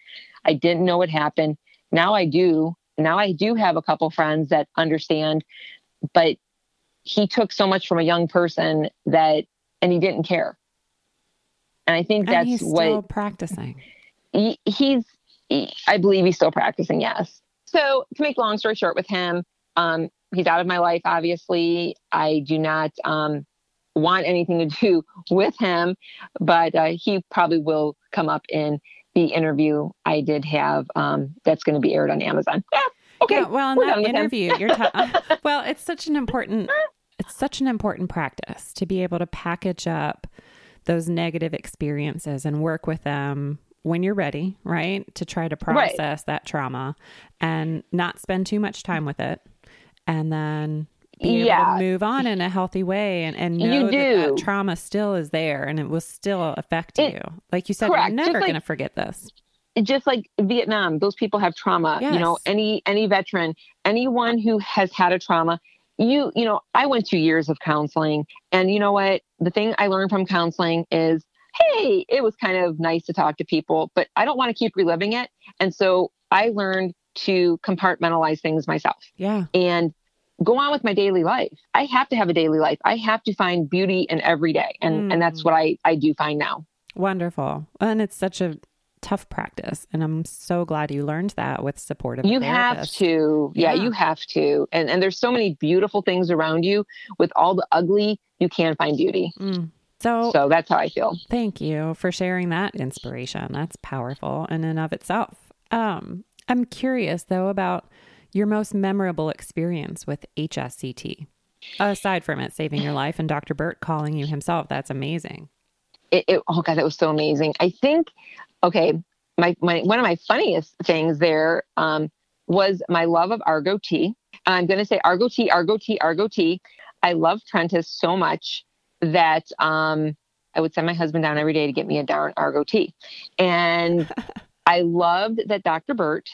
I didn't know what happened. Now I do. Now I do have a couple friends that understand, but he took so much from a young person that and he didn't care. And I think that's and he's what still practicing. He, he's he, I believe he's still practicing, yes. So to make long story short with him, um, he's out of my life, obviously. I do not um, want anything to do with him, but uh, he probably will come up in the interview I did have um, that's going to be aired on Amazon. Yeah, okay. Yeah, well, in that interview, you're ta- well. It's such an important. It's such an important practice to be able to package up those negative experiences and work with them when you're ready, right? To try to process right. that trauma and not spend too much time with it and then be yeah. able to move on in a healthy way and, and know that, that trauma still is there and it will still affect it, you. Like you said, correct. you're never like, going to forget this. Just like Vietnam, those people have trauma. Yes. You know, any any veteran, anyone who has had a trauma, you you know, I went two years of counseling, and you know what? The thing I learned from counseling is hey, it was kind of nice to talk to people, but I don't want to keep reliving it. And so I learned to compartmentalize things myself. Yeah. And go on with my daily life. I have to have a daily life. I have to find beauty in every day. And mm. and that's mm. what I I do find now. Wonderful. And it's such a tough practice and i'm so glad you learned that with supportive you have to yeah, yeah, you have to and and there's so many beautiful things around you with all the ugly you can find beauty mm. so so that's how i feel thank you for sharing that inspiration that's powerful in and of itself um i'm curious though about your most memorable experience with hsct aside from it saving your life and dr burt calling you himself. That's amazing. It, it, oh god that was so amazing. I think okay my, my one of my funniest things there um, was my love of argo tea i'm going to say argo tea argo tea argo tea i love prentice so much that um, i would send my husband down every day to get me a darn argo tea and i loved that dr burt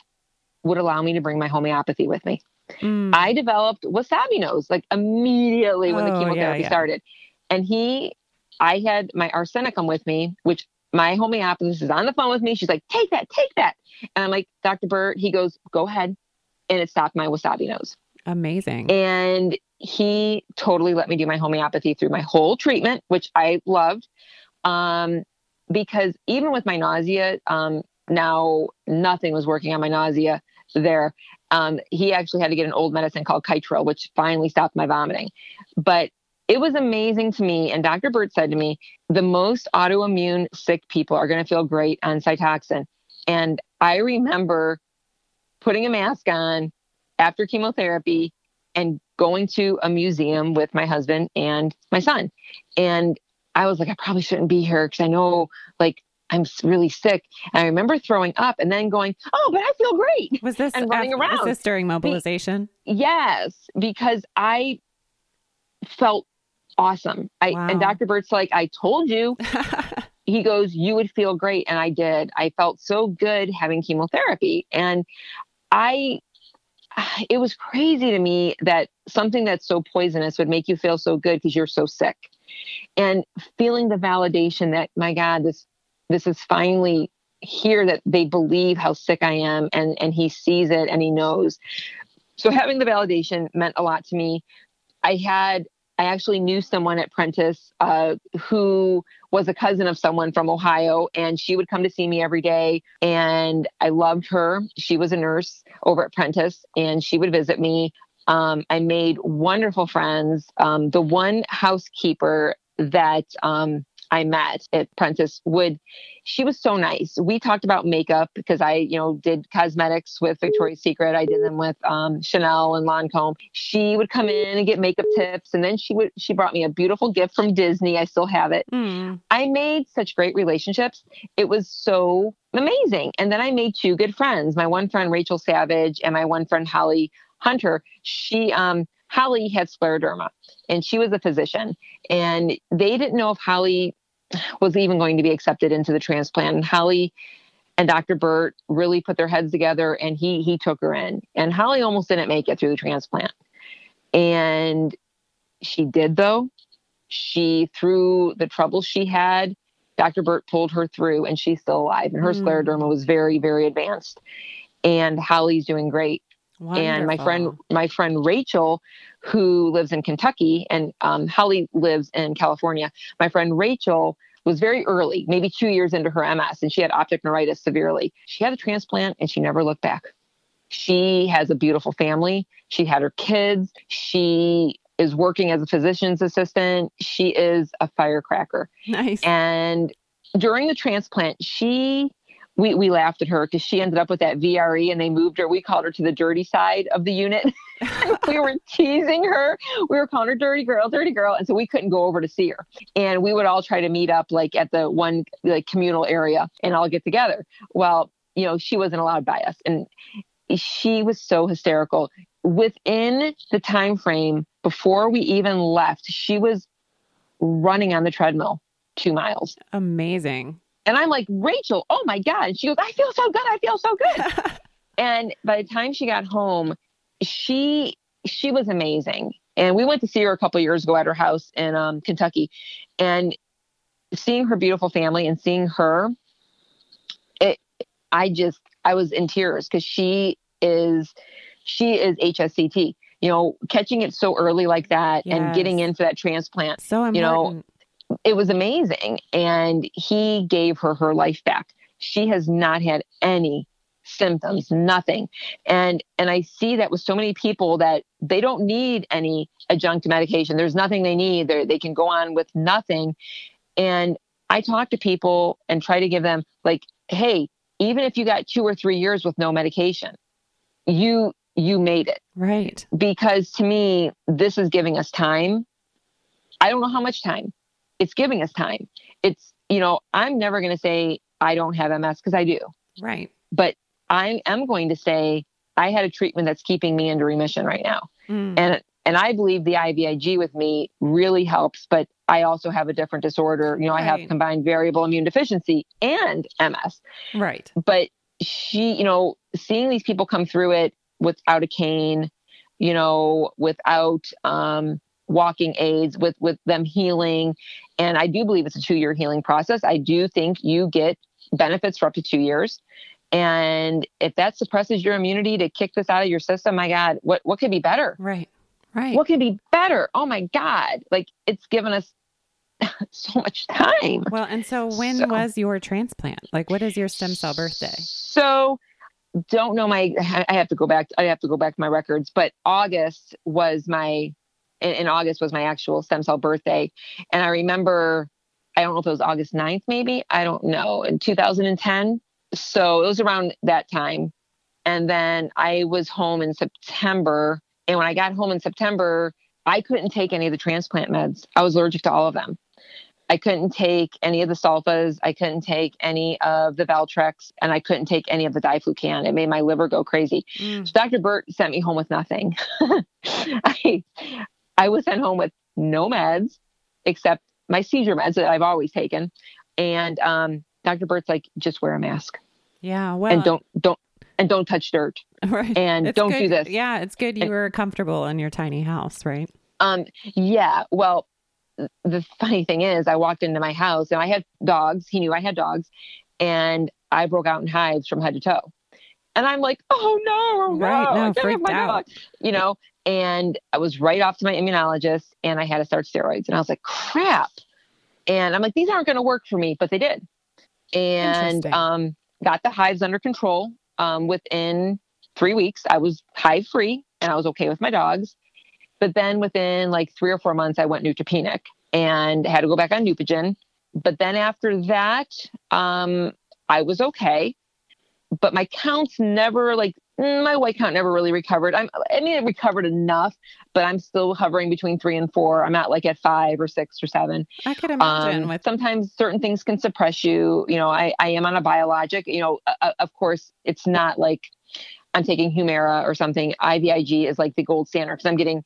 would allow me to bring my homeopathy with me mm. i developed wasabi nose like immediately when oh, the chemotherapy yeah, yeah. started and he I had my arsenicum with me, which my homeopathist is on the phone with me. She's like, take that, take that. And I'm like, Dr. Burt, he goes, go ahead. And it stopped my wasabi nose. Amazing. And he totally let me do my homeopathy through my whole treatment, which I loved. Um, because even with my nausea, um, now nothing was working on my nausea there. Um, he actually had to get an old medicine called Kytril, which finally stopped my vomiting. But it was amazing to me. And Dr. Burt said to me, the most autoimmune sick people are going to feel great on Cytoxan. And I remember putting a mask on after chemotherapy and going to a museum with my husband and my son. And I was like, I probably shouldn't be here because I know like I'm really sick. And I remember throwing up and then going, oh, but I feel great. Was this and running after, around? Was this during mobilization? Be- yes, because I felt awesome. I wow. and Dr. Burt's like, I told you. he goes, You would feel great. And I did. I felt so good having chemotherapy. And I it was crazy to me that something that's so poisonous would make you feel so good because you're so sick. And feeling the validation that, my God, this this is finally here that they believe how sick I am and and he sees it and he knows. So having the validation meant a lot to me. I had I actually knew someone at Prentice uh, who was a cousin of someone from Ohio, and she would come to see me every day. And I loved her. She was a nurse over at Prentice, and she would visit me. Um, I made wonderful friends. Um, the one housekeeper that um, I met at Prentice would, she was so nice. We talked about makeup because I, you know, did cosmetics with Victoria's Secret. I did them with um, Chanel and Lancome. She would come in and get makeup tips, and then she would she brought me a beautiful gift from Disney. I still have it. Mm. I made such great relationships. It was so amazing. And then I made two good friends. My one friend Rachel Savage and my one friend Holly Hunter. She um Holly had scleroderma and she was a physician and they didn't know if Holly was even going to be accepted into the transplant. And Holly and Dr. Burt really put their heads together and he he took her in. And Holly almost didn't make it through the transplant. And she did though. She through the trouble she had, Dr. Burt pulled her through and she's still alive. And her mm. scleroderma was very, very advanced. And Holly's doing great. Wonderful. And my friend, my friend Rachel, who lives in Kentucky, and um, Holly lives in California. My friend Rachel was very early, maybe two years into her MS, and she had optic neuritis severely. She had a transplant, and she never looked back. She has a beautiful family. She had her kids. She is working as a physician's assistant. She is a firecracker. Nice. And during the transplant, she we, we laughed at her because she ended up with that VRE and they moved her. We called her to the dirty side of the unit. we were teasing her. We were calling her dirty girl, dirty girl. And so we couldn't go over to see her. And we would all try to meet up like at the one like communal area and all get together. Well, you know, she wasn't allowed by us. And she was so hysterical. Within the time frame before we even left, she was running on the treadmill two miles. Amazing. And I'm like, Rachel, oh my God. And she goes, I feel so good. I feel so good. and by the time she got home, she she was amazing. And we went to see her a couple years ago at her house in um, Kentucky. And seeing her beautiful family and seeing her, it, I just, I was in tears because she is, she is HSCT. You know, catching it so early like that yes. and getting in for that transplant. So important. You know, it was amazing. And he gave her her life back. She has not had any symptoms nothing. And and i see that with so many people that they don't need any adjunct medication. There's nothing they need. They they can go on with nothing. And i talk to people and try to give them like hey even if you got two or three years with no medication you you made it. Right. Because to me this is giving us time. I don't know how much time it's giving us time. It's, you know, I'm never going to say I don't have MS because I do. Right. But I am going to say I had a treatment that's keeping me into remission right now. Mm. And and I believe the IVIG with me really helps, but I also have a different disorder. You know, right. I have combined variable immune deficiency and MS. Right. But she, you know, seeing these people come through it without a cane, you know, without um, walking aids with with them healing. And i do believe it's a two year healing process. I do think you get benefits for up to two years. And if that suppresses your immunity to kick this out of your system my god what what could be better? Right right. What could be better? Oh my god. Like it's given us so much time. Well and so when so, was your transplant? Like what is your stem cell birthday? So don't know my i have to go back i have to go back to my records but august was my in, in August was my actual stem cell birthday. And I remember, I don't know if it was August 9th, maybe, I don't know, in 2010. So it was around that time. And then I was home in September. And when I got home in September, I couldn't take any of the transplant meds. I was allergic to all of them. I couldn't take any of the sulfas. I couldn't take any of the Valtrex, and I couldn't take any of the diflucan. It made my liver go crazy. Mm. So Dr. Burt sent me home with nothing. I, I was sent home with no meds except my seizure meds that I've always taken. And um, Dr. Burt's like, just wear a mask. Yeah. Well, and don't, don't, and don't touch dirt. Right. And it's don't good. do this. Yeah. It's good you and, were comfortable in your tiny house, right? Um, yeah. Well, the funny thing is, I walked into my house and I had dogs. He knew I had dogs. And I broke out in hives from head to toe. And I'm like, oh no, right, no, no freaked out. Dog. You know, and I was right off to my immunologist and I had to start steroids. And I was like, crap. And I'm like, these aren't going to work for me, but they did. And um, got the hives under control um, within three weeks. I was hive free and I was okay with my dogs. But then within like three or four months, I went neutropenic and had to go back on Neupogen. But then after that, um, I was okay. But my counts never like my white count never really recovered. I'm, I mean, it recovered enough, but I'm still hovering between three and four. I'm at like at five or six or seven. I could imagine. Um, with... Sometimes certain things can suppress you. You know, I, I am on a biologic. You know, uh, of course, it's not like I'm taking Humira or something. IVIG is like the gold standard because I'm getting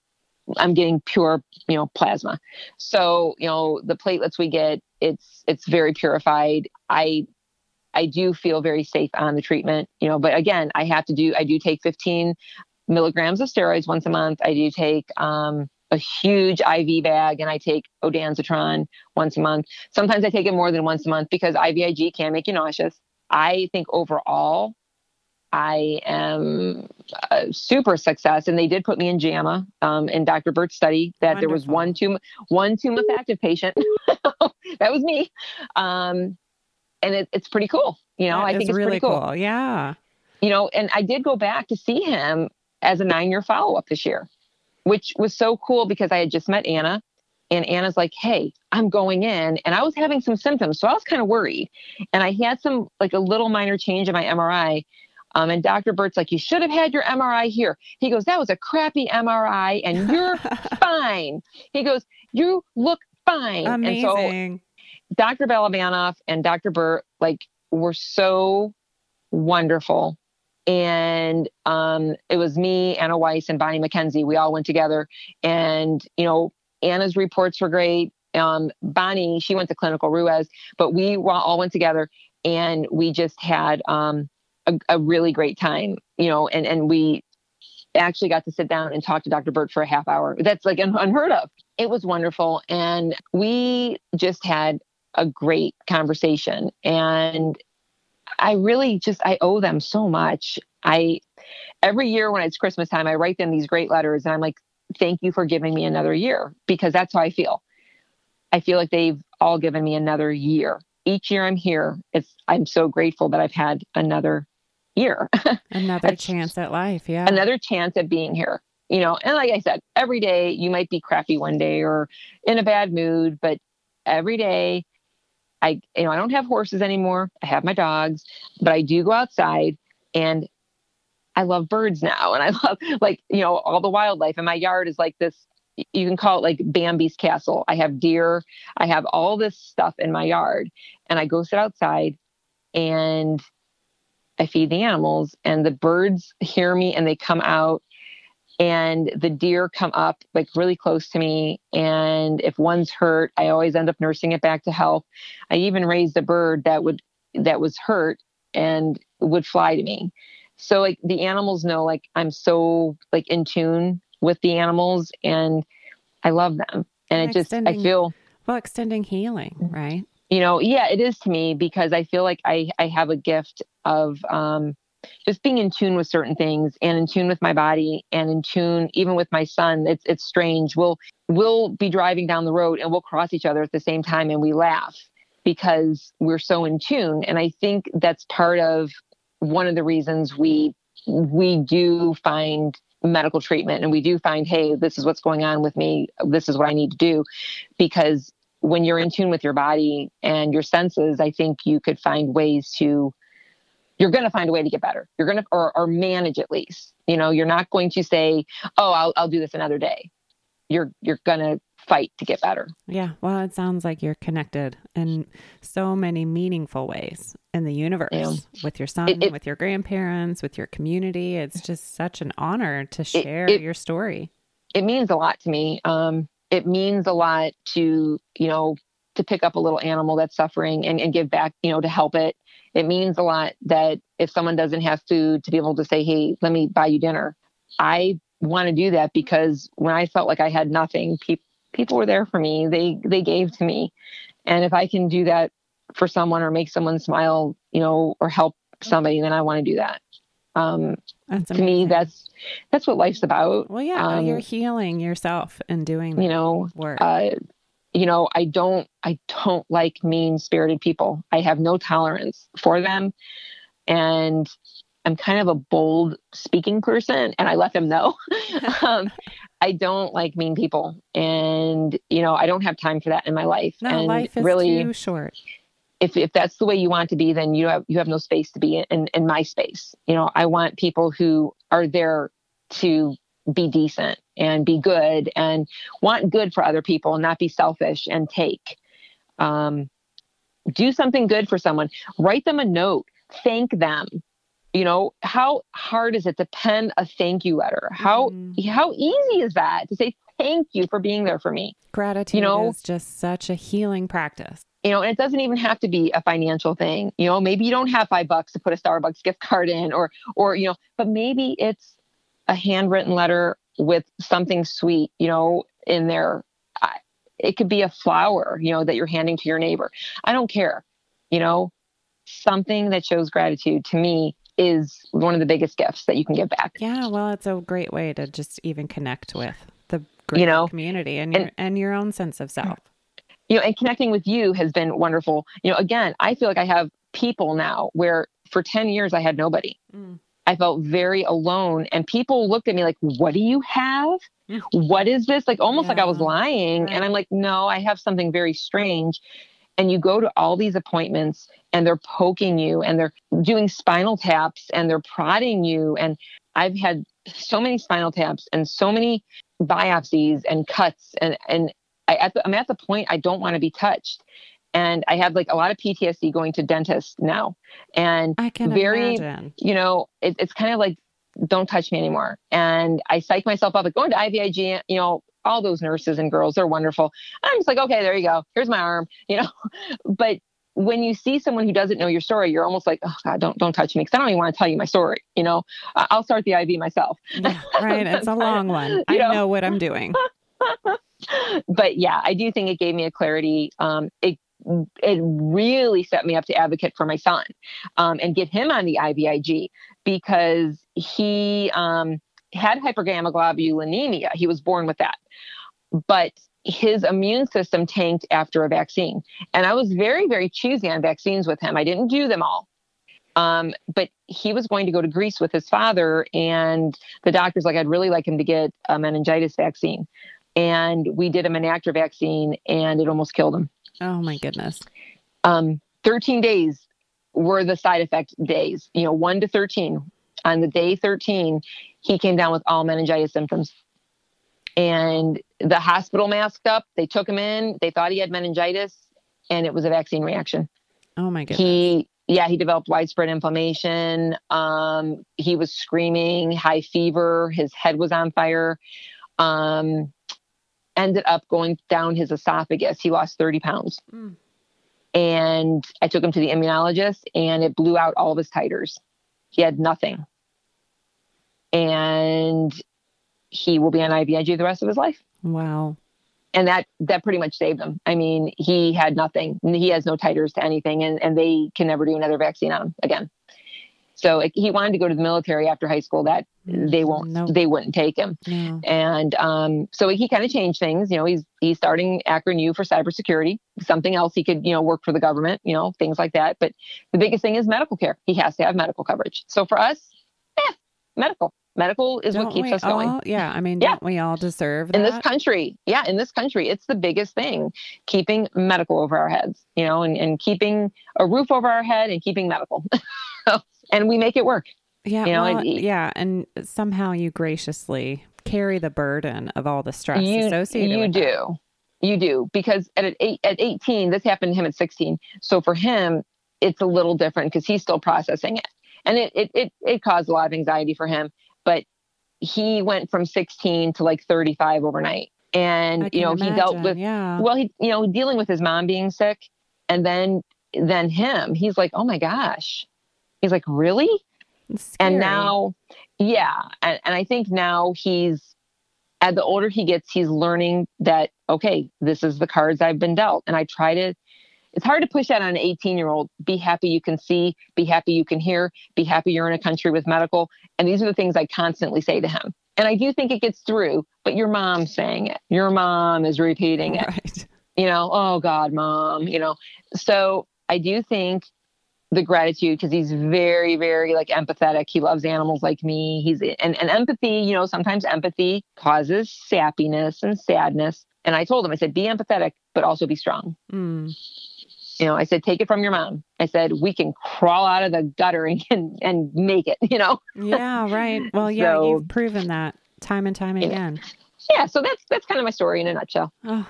I'm getting pure, you know, plasma. So, you know, the platelets we get, it's it's very purified. I I do feel very safe on the treatment, you know, but again, I have to do, I do take 15 milligrams of steroids once a month. I do take, um, a huge IV bag and I take ondansetron once a month. Sometimes I take it more than once a month because IVIG can make you nauseous. I think overall, I am a super success. And they did put me in JAMA um, in Dr. Burt's study that Wonderful. there was one tum- one tumefactive patient. that was me. Um, and it, it's pretty cool. You know, that I think it's really pretty cool. cool. Yeah. You know, and I did go back to see him as a nine year follow up this year, which was so cool because I had just met Anna and Anna's like, Hey, I'm going in and I was having some symptoms. So I was kind of worried and I had some like a little minor change in my MRI. Um, and Dr. Burt's like, you should have had your MRI here. He goes, that was a crappy MRI and you're fine. He goes, you look fine. Amazing. And so Dr. Balabanov and Dr. Burt like were so wonderful. And um, it was me, Anna Weiss, and Bonnie McKenzie. We all went together. And, you know, Anna's reports were great. Um, Bonnie, she went to Clinica Ruiz, but we all went together and we just had um, a, a really great time, you know, and, and we actually got to sit down and talk to Dr. Burt for a half hour. That's like unheard of. It was wonderful. And we just had a great conversation. And I really just I owe them so much. I every year when it's Christmas time, I write them these great letters and I'm like, thank you for giving me another year because that's how I feel. I feel like they've all given me another year. Each year I'm here, it's I'm so grateful that I've had another year. Another chance at life, yeah. Another chance at being here. You know, and like I said, every day you might be crappy one day or in a bad mood, but every day I you know, I don't have horses anymore. I have my dogs, but I do go outside and I love birds now and I love like, you know, all the wildlife and my yard is like this you can call it like Bambi's castle. I have deer, I have all this stuff in my yard and I go sit outside and I feed the animals and the birds hear me and they come out and the deer come up like really close to me and if one's hurt i always end up nursing it back to health. I even raised a bird that would that was hurt and would fly to me. So like the animals know like i'm so like in tune with the animals and i love them and, and it just i feel well extending healing right? You know yeah it is to me because i feel like i i have a gift of um just being in tune with certain things and in tune with my body and in tune even with my son it's it's strange. We'll we'll be driving down the road and we'll cross each other at the same time and we laugh because we're so in tune. And i think that's part of one of the reasons we we do find medical treatment and we do find hey this is what's going on with me. This is what i need to do. Because when you're in tune with your body and your senses i think you could find ways to you're going to find a way to get better. You're going to, or, or manage at least. You know, you're not going to say, "Oh, I'll I'll do this another day." You're you're going to fight to get better. Yeah. Well, it sounds like you're connected in so many meaningful ways in the universe yeah. with your son, it, it, with your grandparents, with your community. It's just such an honor to share it, your story. It means a lot to me. Um, it means a lot to, you know, to pick up a little animal that's suffering and, and give back, you know, to help it it means a lot that if someone doesn't have food to be able to say, Hey, let me buy you dinner. I want to do that because when I felt like I had nothing, pe- people were there for me. They, they gave to me. And if I can do that for someone or make someone smile, you know, or help somebody, then I want to do that. Um, to me, that's that's what life's about. Well, yeah, um, you're healing yourself and doing you know work. Uh, you know, I don't I don't like mean-spirited people. I have no tolerance for them. And I'm kind of a bold speaking person and I let them know. um, I don't like mean people and you know, I don't have time for that in my life. No, and life is really, too short. If if that's the way you want to be, then you have you have no space to be in, in my space. You know, I want people who are there to be decent and be good and want good for other people and not be selfish and take. Um, do something good for someone. Write them a note. Thank them. You know how hard is it to pen a thank you letter? How mm-hmm. how easy is that to say thank you for being there for me? Gratitude you know, is just such a healing practice. You know, and it doesn't even have to be a financial thing. You know, maybe you don't have five bucks to put a Starbucks gift card in, or or you know, but maybe it's a handwritten letter with something sweet, you know, in there. It could be a flower, you know, that you're handing to your neighbor. I don't care. You know, something that shows gratitude to me is one of the biggest gifts that you can give back. Yeah, well, it's a great way to just even connect with the you know community and your, and, and your own sense of self. You know, and connecting with you has been wonderful. You know, again, I feel like I have people now where for 10 years I had nobody. Mm. I felt very alone. And people looked at me like, What do you have? Mm. What is this? Like almost yeah. like I was lying. Right. And I'm like, No, I have something very strange. And you go to all these appointments and they're poking you and they're doing spinal taps and they're prodding you. And I've had so many spinal taps and so many biopsies and cuts. And, and I, at the, I'm at the point I don't want to be touched and I have like a lot of PTSD going to dentists now, and I can very, imagine. you know, it, it's kind of like don't touch me anymore. And I psych myself up like going to IVIG, you know, all those nurses and girls, they're wonderful. I'm just like, okay, there you go. Here's my arm, you know. but when you see someone who doesn't know your story, you're almost like, oh God, don't don't touch me because I don't even want to tell you my story. You know, I'll start the IV myself. Yeah, right, it's a long one. I know? know what I'm doing. but yeah, I do think it gave me a clarity. Um, it it really set me up to advocate for my son um, and get him on the IVIG because he um, had hypergammaglobulinemia. He was born with that, but his immune system tanked after a vaccine. And I was very, very choosy on vaccines with him. I didn't do them all. Um, but he was going to go to Greece with his father, and the doctor's like, I'd really like him to get a meningitis vaccine. And we did a Menactra vaccine, and it almost killed him. Oh my goodness. Um, 13 days were the side effect days, you know, one to 13. On the day 13, he came down with all meningitis symptoms. And the hospital masked up. They took him in. They thought he had meningitis, and it was a vaccine reaction. Oh my goodness. He yeah, he developed widespread inflammation. Um, he was screaming, high fever. His head was on fire. Um, ended up going down his esophagus. He lost 30 pounds. Mm. And I took him to the immunologist and it blew out all of his titers. He had nothing. And he will be on IVIG the rest of his life. Wow and that that pretty much saved him. I mean, he had nothing. He has no titers to anything, and and they can never do another vaccine on him again. So he wanted to go to the military after high school. That mm, they won't, nope. they wouldn't take him. No. And um, so he kind of changed things. You know, he's he's starting Akron U for cybersecurity. Something else he could, you know, work for the government. You know, things like that. But the biggest thing is medical care. He has to have medical coverage. So for us, yeah, medical medical is don't what keeps us going. Yeah, I mean, yeah. we all deserve that? in this country? Yeah, in this country, it's the biggest thing: keeping medical over our heads, you know, and, and keeping a roof over our head and keeping medical, and we make it work. Yeah, you know, well, it, yeah, and somehow you graciously carry the burden of all the stress you, associated. You do, that. you do, because at eight, at eighteen, this happened to him at sixteen. So for him, it's a little different because he's still processing it and it, it it it caused a lot of anxiety for him but he went from 16 to like 35 overnight. And you know, imagine, he dealt with yeah. well, he you know, dealing with his mom being sick and then then him. He's like, "Oh my gosh." He's like, "Really?" And now yeah, and, and I think now he's as the older he gets, he's learning that okay, this is the cards I've been dealt. And I try to it's hard to push that on an 18 year old. Be happy you can see, be happy you can hear, be happy you're in a country with medical. And these are the things I constantly say to him. And I do think it gets through, but your mom's saying it. Your mom is repeating it. Right. You know, oh God, mom, you know. So I do think the gratitude because he's very, very like empathetic. He loves animals like me. He's and, and empathy, you know, sometimes empathy causes sappiness and sadness. And I told him, I said, be empathetic, but also be strong. Mm you know, I said, take it from your mom. I said, we can crawl out of the gutter and, and, and make it, you know? yeah, right. Well, yeah, so, you've proven that time and time again. Yeah. So that's, that's kind of my story in a nutshell. Oh,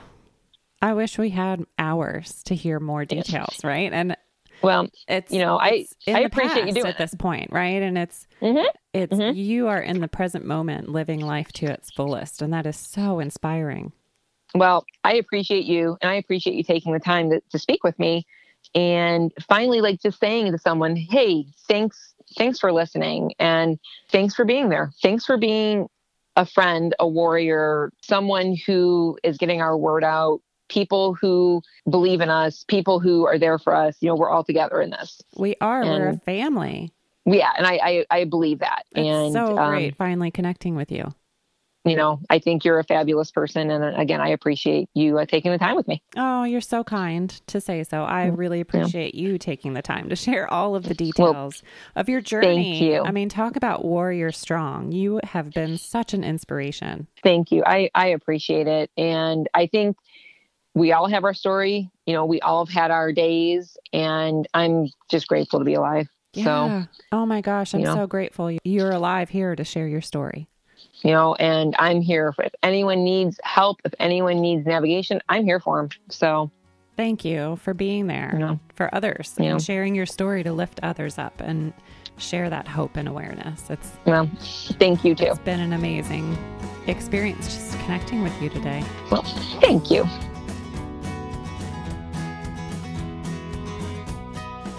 I wish we had hours to hear more details, right? And well, it's, you know, I, I appreciate you doing at this point, right? And it's, mm-hmm. it's, mm-hmm. you are in the present moment living life to its fullest. And that is so inspiring. Well, I appreciate you and I appreciate you taking the time to, to speak with me. And finally, like just saying to someone, hey, thanks, thanks for listening and thanks for being there. Thanks for being a friend, a warrior, someone who is getting our word out, people who believe in us, people who are there for us. You know, we're all together in this. We are. And, we're a family. Yeah, and I I, I believe that. It's and so great um, finally connecting with you you know, I think you're a fabulous person. And again, I appreciate you uh, taking the time with me. Oh, you're so kind to say so. I mm, really appreciate yeah. you taking the time to share all of the details well, of your journey. Thank you. I mean, talk about warrior strong. You have been such an inspiration. Thank you. I, I appreciate it. And I think we all have our story. You know, we all have had our days. And I'm just grateful to be alive. Yeah. So, oh my gosh, I'm you know. so grateful you're alive here to share your story you know, and I'm here if anyone needs help, if anyone needs navigation, I'm here for them. So thank you for being there you know, for others and know. sharing your story to lift others up and share that hope and awareness. It's well, thank you too. It's been an amazing experience just connecting with you today. Well, thank you.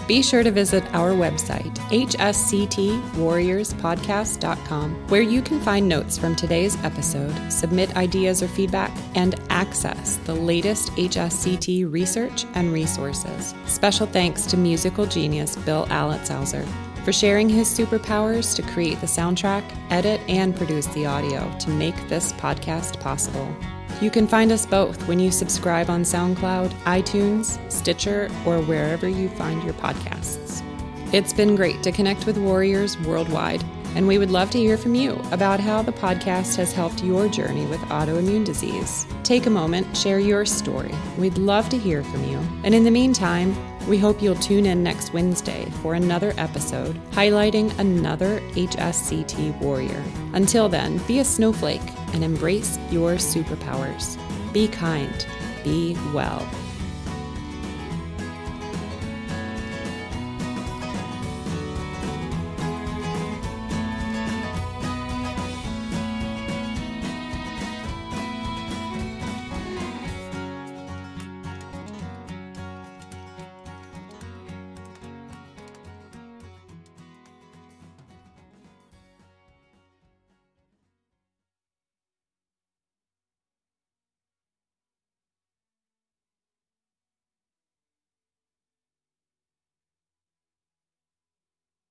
Be sure to visit our website, hsctwarriorspodcast.com, where you can find notes from today's episode, submit ideas or feedback, and access the latest HSCT research and resources. Special thanks to musical genius Bill Alitzhauser for sharing his superpowers to create the soundtrack, edit, and produce the audio to make this podcast possible. You can find us both when you subscribe on SoundCloud, iTunes, Stitcher, or wherever you find your podcasts. It's been great to connect with warriors worldwide, and we would love to hear from you about how the podcast has helped your journey with autoimmune disease. Take a moment, share your story. We'd love to hear from you. And in the meantime, we hope you'll tune in next Wednesday for another episode highlighting another HSCT warrior. Until then, be a snowflake and embrace your superpowers. Be kind, be well.